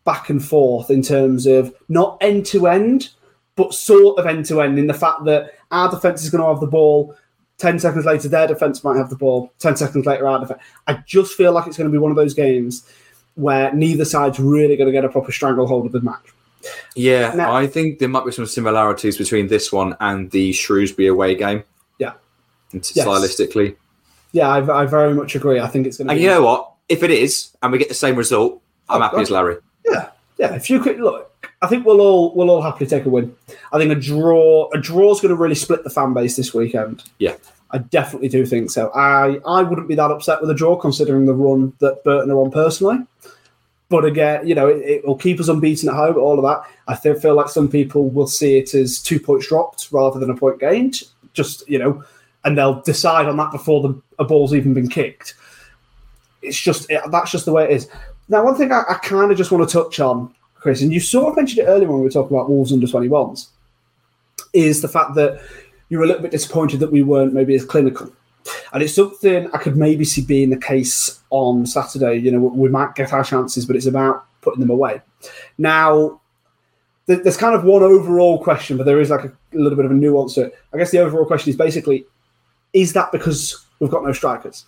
back and forth in terms of not end to end, but sort of end to end in the fact that our defense is going to have the ball. 10 seconds later, their defense might have the ball. 10 seconds later, our defense. I just feel like it's going to be one of those games where neither side's really going to get a proper stranglehold of the match. Yeah, now, I think there might be some similarities between this one and the Shrewsbury away game. Yeah. Yes. Stylistically. Yeah, I, I, very much agree. I think it's going to And you know what? If it is, and we get the same result, I'm oh, happy as Larry. Yeah, yeah. If you could look, I think we'll all we'll all happily take a win. I think a draw a draw is going to really split the fan base this weekend. Yeah, I definitely do think so. I I wouldn't be that upset with a draw considering the run that Burton are on personally. But again, you know, it, it will keep us unbeaten at home. All of that. I feel like some people will see it as two points dropped rather than a point gained. Just you know, and they'll decide on that before the a ball's even been kicked. It's just it, that's just the way it is. Now, one thing I, I kind of just want to touch on Chris, and you sort of mentioned it earlier when we were talking about Wolves under 21s, is the fact that you were a little bit disappointed that we weren't maybe as clinical. And it's something I could maybe see being the case on Saturday. You know, we might get our chances, but it's about putting them away. Now, there's kind of one overall question, but there is like a, little bit of a nuance to it. I guess the overall question is basically, is that because we've got no strikers?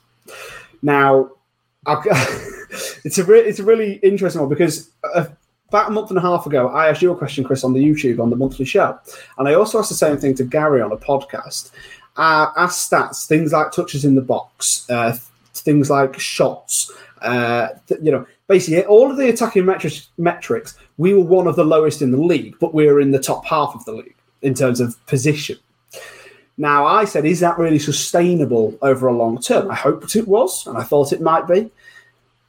Now, *laughs* it's a re- it's a really interesting one because uh, about a month and a half ago, I asked you a question, Chris, on the YouTube on the monthly show, and I also asked the same thing to Gary on a podcast. our, our stats, things like touches in the box, uh, things like shots, uh, th- you know, basically all of the attacking metrics, metrics, we were one of the lowest in the league, but we were in the top half of the league in terms of position. Now, I said, is that really sustainable over a long term? I hoped it was, and I thought it might be.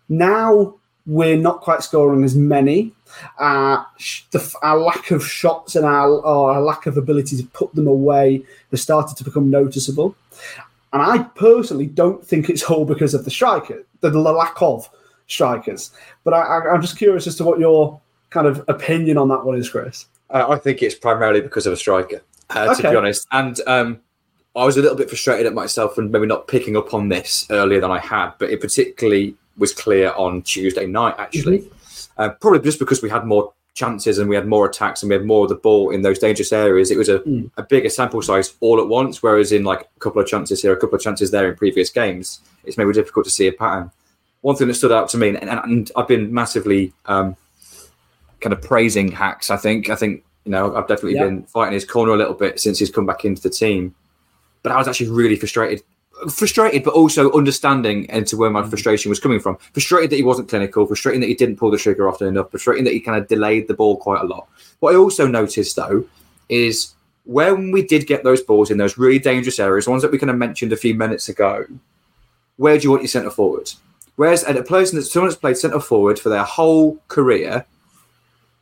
Now we're not quite scoring as many. Uh, the, our lack of shots and our, our lack of ability to put them away has started to become noticeable. And I personally don't think it's all because of the striker, the, the lack of strikers. But I, I'm just curious as to what your kind of opinion on that one is, Chris. Uh, I think it's primarily because of a striker, uh, to be honest. And um, I was a little bit frustrated at myself and maybe not picking up on this earlier than I had, but it particularly was clear on Tuesday night, actually. Uh, probably just because we had more chances and we had more attacks and we had more of the ball in those dangerous areas. It was a, a bigger sample size all at once, whereas in like a couple of chances here, a couple of chances there in previous games, it's maybe difficult to see a pattern. One thing that stood out to me, and, and I've been massively um, kind of praising Hacks. I think I think you know I've definitely Yeah. been fighting his corner a little bit since he's come back into the team. But I was actually really frustrated, frustrated, but also understanding into where my mm. frustration was coming from. Frustrated that he wasn't clinical. Frustrated that he didn't pull the trigger often enough. Frustrated that he kind of delayed the ball quite a lot. What I also noticed though is when we did get those balls in those really dangerous areas, the ones that we kind of mentioned a few minutes ago, where do you want your centre forward? Whereas at a person that someone that's played centre forward for their whole career,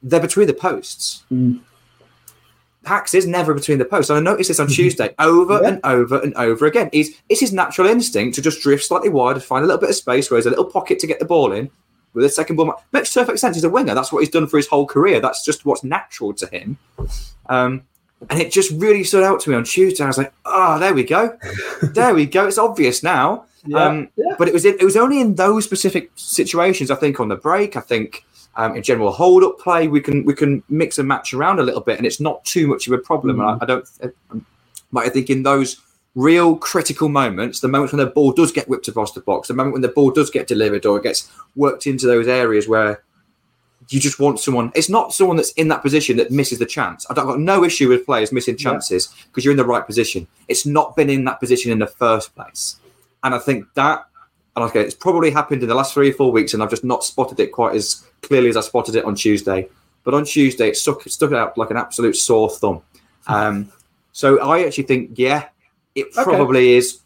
they're between the posts. Mm. Pax is never between the posts. And I noticed this on *laughs* Tuesday over and over and over again. He's, it's his natural instinct to just drift slightly wide and find a little bit of space where there's a little pocket to get the ball in with a second ball. Makes perfect sense. He's a winger. That's what he's done for his whole career. That's just what's natural to him. Um, and it just really stood out to me on Tuesday. I was like, oh, there we go. there we go. It's obvious now. *laughs* Yeah, Um, But it was it was only in those specific situations. I think on the break. I think um, in general hold up play, we can we can mix and match around a little bit, and it's not too much of a problem. And I, mm. I don't. Uh, um, but I think in those real critical moments, the moments when the ball does get whipped across the box, the moment when the ball does get delivered or it gets worked into those areas where you just want someone. It's not someone that's in that position that misses the chance. I've got no issue with players missing chances because you're in the right position. It's not been in that position in the first place, and I think that. And okay, it's probably happened in the last three or four weeks, and I've just not spotted it quite as clearly as I spotted it on Tuesday. But on Tuesday, it stuck, stuck out like an absolute sore thumb. Um, so I actually think, yeah, it Okay. probably is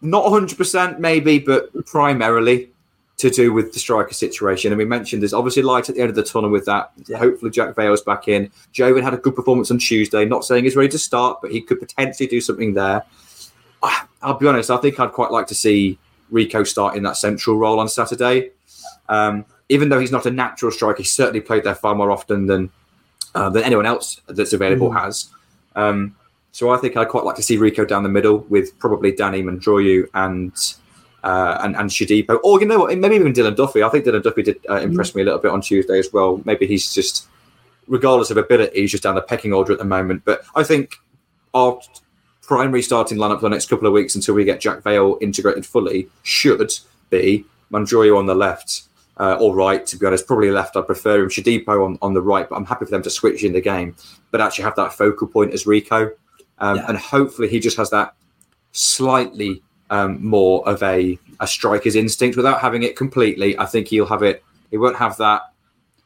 not 100% maybe, but primarily to do with the striker situation. And we mentioned there's obviously light at the end of the tunnel with that. Hopefully, Jack Vale's back in. Jovan had a good performance on Tuesday. Not saying he's ready to start, but he could potentially do something there. Ah, I'll be honest, I think I'd quite like to see Rico starting that central role on Saturday. Um, even though he's not a natural striker, he's certainly played there far more often than uh, than anyone else that's available Mm. has. Um, so I think I'd quite like to see Rico down the middle with probably Danny Mandroiu and uh, and and Shodipo, or you know what, maybe even Dylan Duffy. I think Dylan Duffy did uh, impress me a little bit on Tuesday as well. Maybe he's just, regardless of ability, he's just down the pecking order at the moment. But I think our primary starting lineup for the next couple of weeks until we get Jack Vale integrated fully should be Mandroiu on the left. Uh, or right, to be honest, probably left. I prefer him. Shodipo on, on the right, but I'm happy for them to switch in the game, but actually have that focal point as Rico, um, and hopefully he just has that slightly um, more of a, a striker's instinct without having it completely. I think he'll have it. He won't have that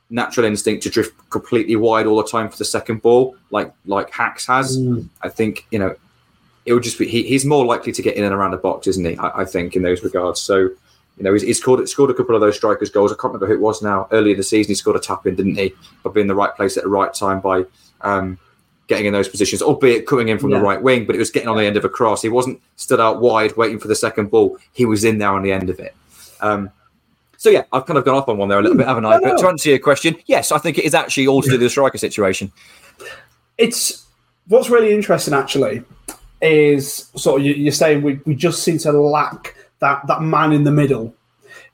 natural instinct to drift completely wide all the time for the second ball, like like Hacks has. I think you know it would just be he, he's more likely to get in and around the box, isn't he? I, I think in those regards. So you know he's, he's scored scored a couple of those strikers goals. I can't remember who it was now. Earlier in the season, he scored a tap in, didn't he? By being in the right place at the right time by. Um, Getting in those positions, albeit coming in from Yeah. the right wing, but it was getting on the end of a cross. He wasn't stood out wide waiting for the second ball. He was in there on the end of it. Um, so yeah, I've kind of gone off on one there a little bit, haven't I? no, But to answer your question, yes, I think it is actually all to do with the striker situation. it's what's really interesting actually is sort of you, you're saying we, we just seem to lack that that man in the middle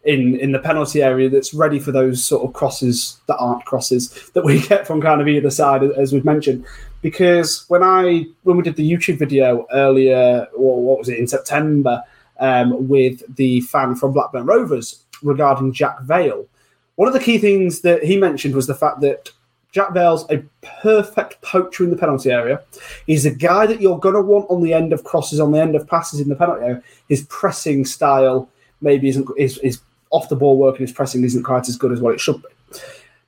in in the penalty area that's ready for those sort of crosses that aren't crosses that we *laughs* get from kind of either side as we've mentioned. Because when i when we did the youtube video earlier or what was it in september um, with the fan from blackburn rovers regarding jack vale one of the key things that he mentioned was the fact that Jack Vale's a perfect poacher in the penalty area. He's a guy that you're going to want on the end of crosses, on the end of passes in the penalty area. His pressing style maybe isn't is, is off the ball work and his pressing isn't quite as good as what it should be.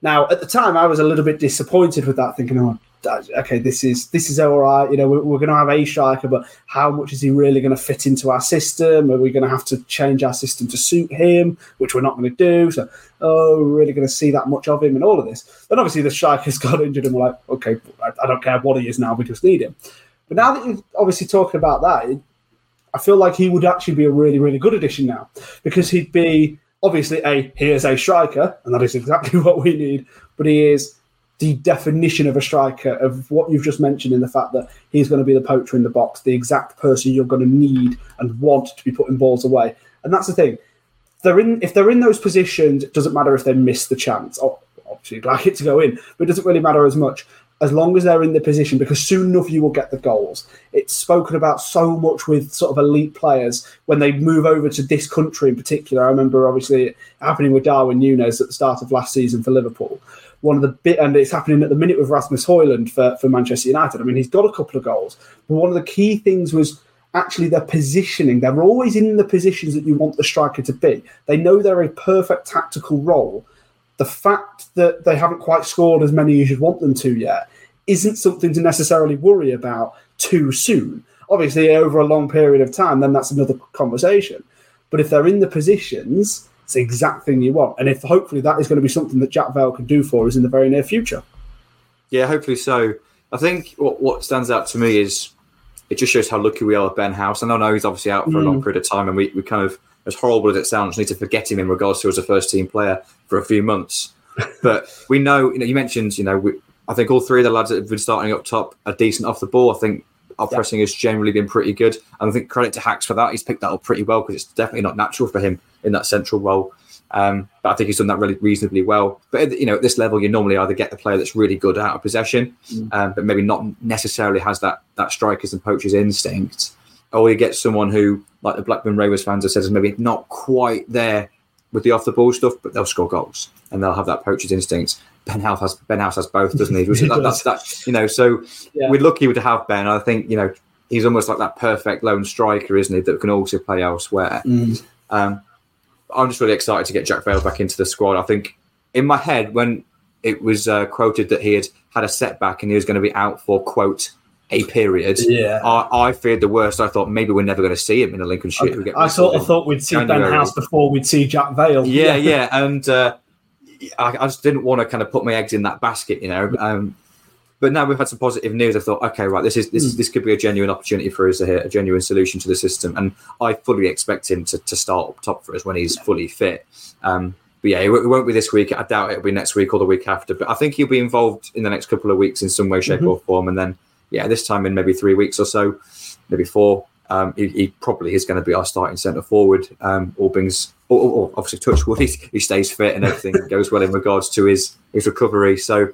Now, at the time, I was a little bit disappointed with that, thinking, "Oh, okay, this is this is all right. You know, we're, we're going to have a striker, but how much is he really going to fit into our system? Are we going to have to change our system to suit him, which we're not going to do? So, oh, we're really going to see that much of him and all of this. And obviously, the striker's *laughs* got injured, and we're like, okay, I, I don't care what he is now, we just need him. But now that you're obviously talking about that, I feel like he would actually be a really, really good addition now because he'd be obviously a he is a striker, and that is exactly *laughs* what we need. But he is the definition of a striker of what you've just mentioned in the fact that he's going to be the poacher in the box, the exact person you're going to need and want to be putting balls away. And that's the thing. They're in if they're in those positions, it doesn't matter if they miss the chance. Obviously, you'd like it to go in, but it doesn't really matter as much as long as they're in the position because soon enough you will get the goals. It's spoken about so much with sort of elite players when they move over to this country in particular. I remember obviously it happening with Darwin Núñez at the start of last season for Liverpool. One of the bit, and it's happening at the minute with Rasmus Højlund for, for Manchester United. I mean, he's got a couple of goals, but one of the key things was actually their positioning. They're always in the positions that you want the striker to be. They know they're a perfect tactical role. The fact that they haven't quite scored as many as you'd want them to yet isn't something to necessarily worry about too soon. Obviously, over a long period of time, then that's another conversation. But if they're in the positions, it's the exact thing you want. And if hopefully that is going to be something that Jack Vale can do for us in the very near future. Yeah, hopefully so. I think what, what stands out to me is it just shows how lucky we are with Ben House. And I know he's obviously out for a long Mm. period of time, and we, we kind of, as horrible as it sounds, need to forget him in regards to as a first team player for a few months. *laughs* but we know, you know, you mentioned, you know, we, I think all three of the lads that have been starting up top are decent off the ball. I think our pressing has generally been pretty good. And I think credit to Hacks for that. He's picked that up pretty well because it's definitely not natural for him in that central role. Um, but I think he's done that really reasonably well. But at, you know, at this level, you normally either get the player that's really good out of possession, um, but maybe not necessarily has that that strikers and poachers instinct, or you get someone who, like the Blackburn Rovers fans have said, is maybe not quite there with the off the ball stuff, but they'll score goals and they'll have that poacher's instinct. Ben House has Ben House has both, doesn't he? *laughs* He that, does. that's that you know. So Yeah. we're lucky to have Ben. I think you know he's almost like that perfect lone striker, isn't he? That can also play elsewhere. Mm. Um, I'm just really excited to get Jack Vale back into the squad. I think in my head when it was uh, quoted that he had had a setback and he was going to be out for quote a period. Yeah. I, I feared the worst. I thought maybe we're never going to see him in a Lincolnshire. Get I sort of thought we'd see Ben House before we'd see Jack Vale. Yeah, yeah, and uh, I, I just didn't want to kind of put my eggs in that basket, you know. Um, but now we've had some positive news. I thought, okay, right, this is this is this could be a genuine opportunity for us here, a genuine solution to the system, and I fully expect him to, to start up top for us when he's fully fit. Um, but yeah, it, it won't be this week. I doubt it'll be next week or the week after. But I think he'll be involved in the next couple of weeks in some way, shape, Mhm. or form. And then, yeah, this time in maybe three weeks or so, maybe four, um, he, he probably is going to be our starting centre forward. Um, all things, or, or, or obviously, touch wood, *laughs* he, he stays fit and everything *laughs* goes well in regards to his his recovery. So,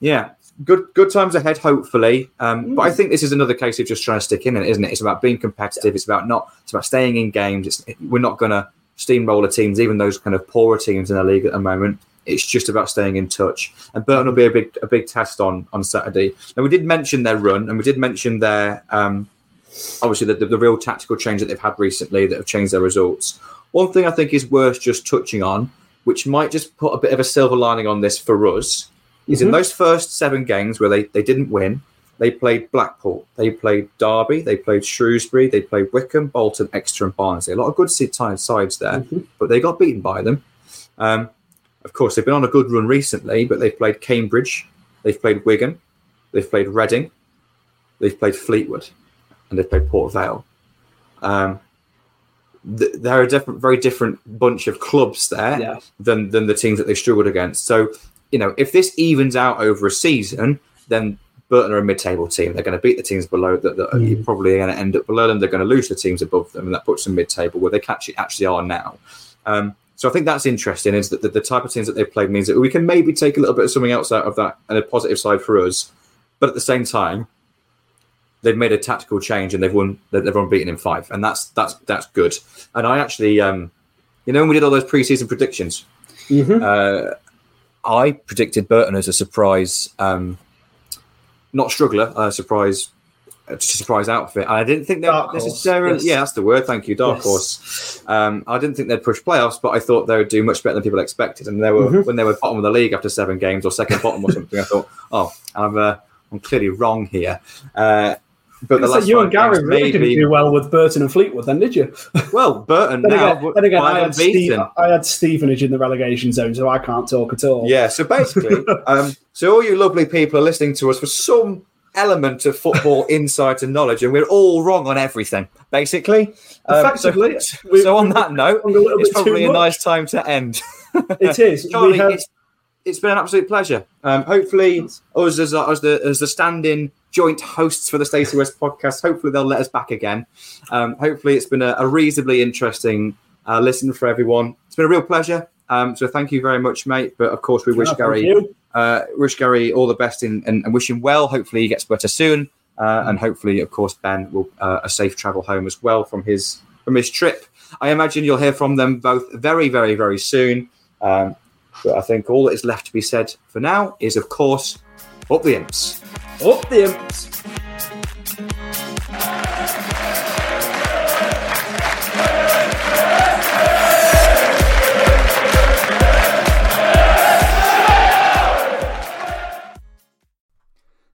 yeah, good good times ahead, hopefully. Um, But I think this is another case of just trying to stick in it, isn't it? It's about being competitive. It's about not. It's about staying in games. It's, we're not going to steamroller teams, even those kind of poorer teams in the league at the moment. It's just about staying in touch. And Burton will be a big a big test on on Saturday. Now we did mention their run, and we did mention their um, obviously the, the, the real tactical change that they've had recently that have changed their results. One thing I think is worth just touching on, which might just put a bit of a silver lining on this for us, is in Mhm. those first seven games where they, they didn't win, they played Blackpool, they played Derby, they played Shrewsbury, they played Wycombe, Bolton, Exeter, and Barnsley. A lot of good sides there, but they got beaten by them. Um, of course, they've been on a good run recently, but they've played Cambridge, they've played Wigan, they've played Reading, they've played Fleetwood, and they've played Port Vale. Um, th- they're a different, very different bunch of clubs there Yeah. than than the teams that they struggled against. So, you know, if this evens out over a season, then Burton are a mid-table team. They're going to beat the teams below that. that Mm. You're probably going to end up below them. They're going to lose the teams above them, and that puts them mid-table where they actually actually are now. Um, so I think that's interesting. Is that the, the type of teams that they've played means that we can maybe take a little bit of something else out of that and a positive side for us, but at the same time, they've made a tactical change and they've won. They've won unbeaten in five, and that's that's that's good. And I actually, um, you know, when we did all those preseason predictions, Mhm. uh, I predicted Burton as a surprise, um, not struggler, a surprise, a surprise outfit. I didn't think that necessarily. yes. Yeah, that's the word. Thank you, dark Yes. horse. Um, I didn't think they'd push playoffs, but I thought they would do much better than people expected. And they were Mhm. when they were bottom of the league after seven games or second bottom or something. I thought, *laughs* oh, I'm uh, I'm clearly wrong here. Uh, but the you and Gary really didn't do well with Burton and Fleetwood, then, did you? *laughs* Well, Burton Then now again, then again I, had Steve. I had Stevenage in the relegation zone, so I can't talk at all. Yeah, so basically, *laughs* um, so all you lovely people are listening to us for some element of football *laughs* insight and knowledge, and we're all wrong on everything, basically. Um, Effectively, so, *laughs* we- so on that note, it's probably a nice time to end. It is. *laughs* Charlie, have, it's, it's been an absolute pleasure. Um, hopefully, us as, as the as the stand-in joint hosts for the Stacey West podcast, hopefully they'll let us back again. Um, hopefully, it's been a, a reasonably interesting uh, listen for everyone. It's been a real pleasure. Um, so thank you very much, mate. But of course, we wish Yeah, thank Gary. Uh, wish Gary all the best in, and, and wish him well. Hopefully, he gets better soon, uh, and hopefully, of course, Ben will uh, a safe travel home as well from his from his trip. I imagine you'll hear from them both very, very, very soon. Um, but I think all that is left to be said for now is, of course, up the imps. Up the imps.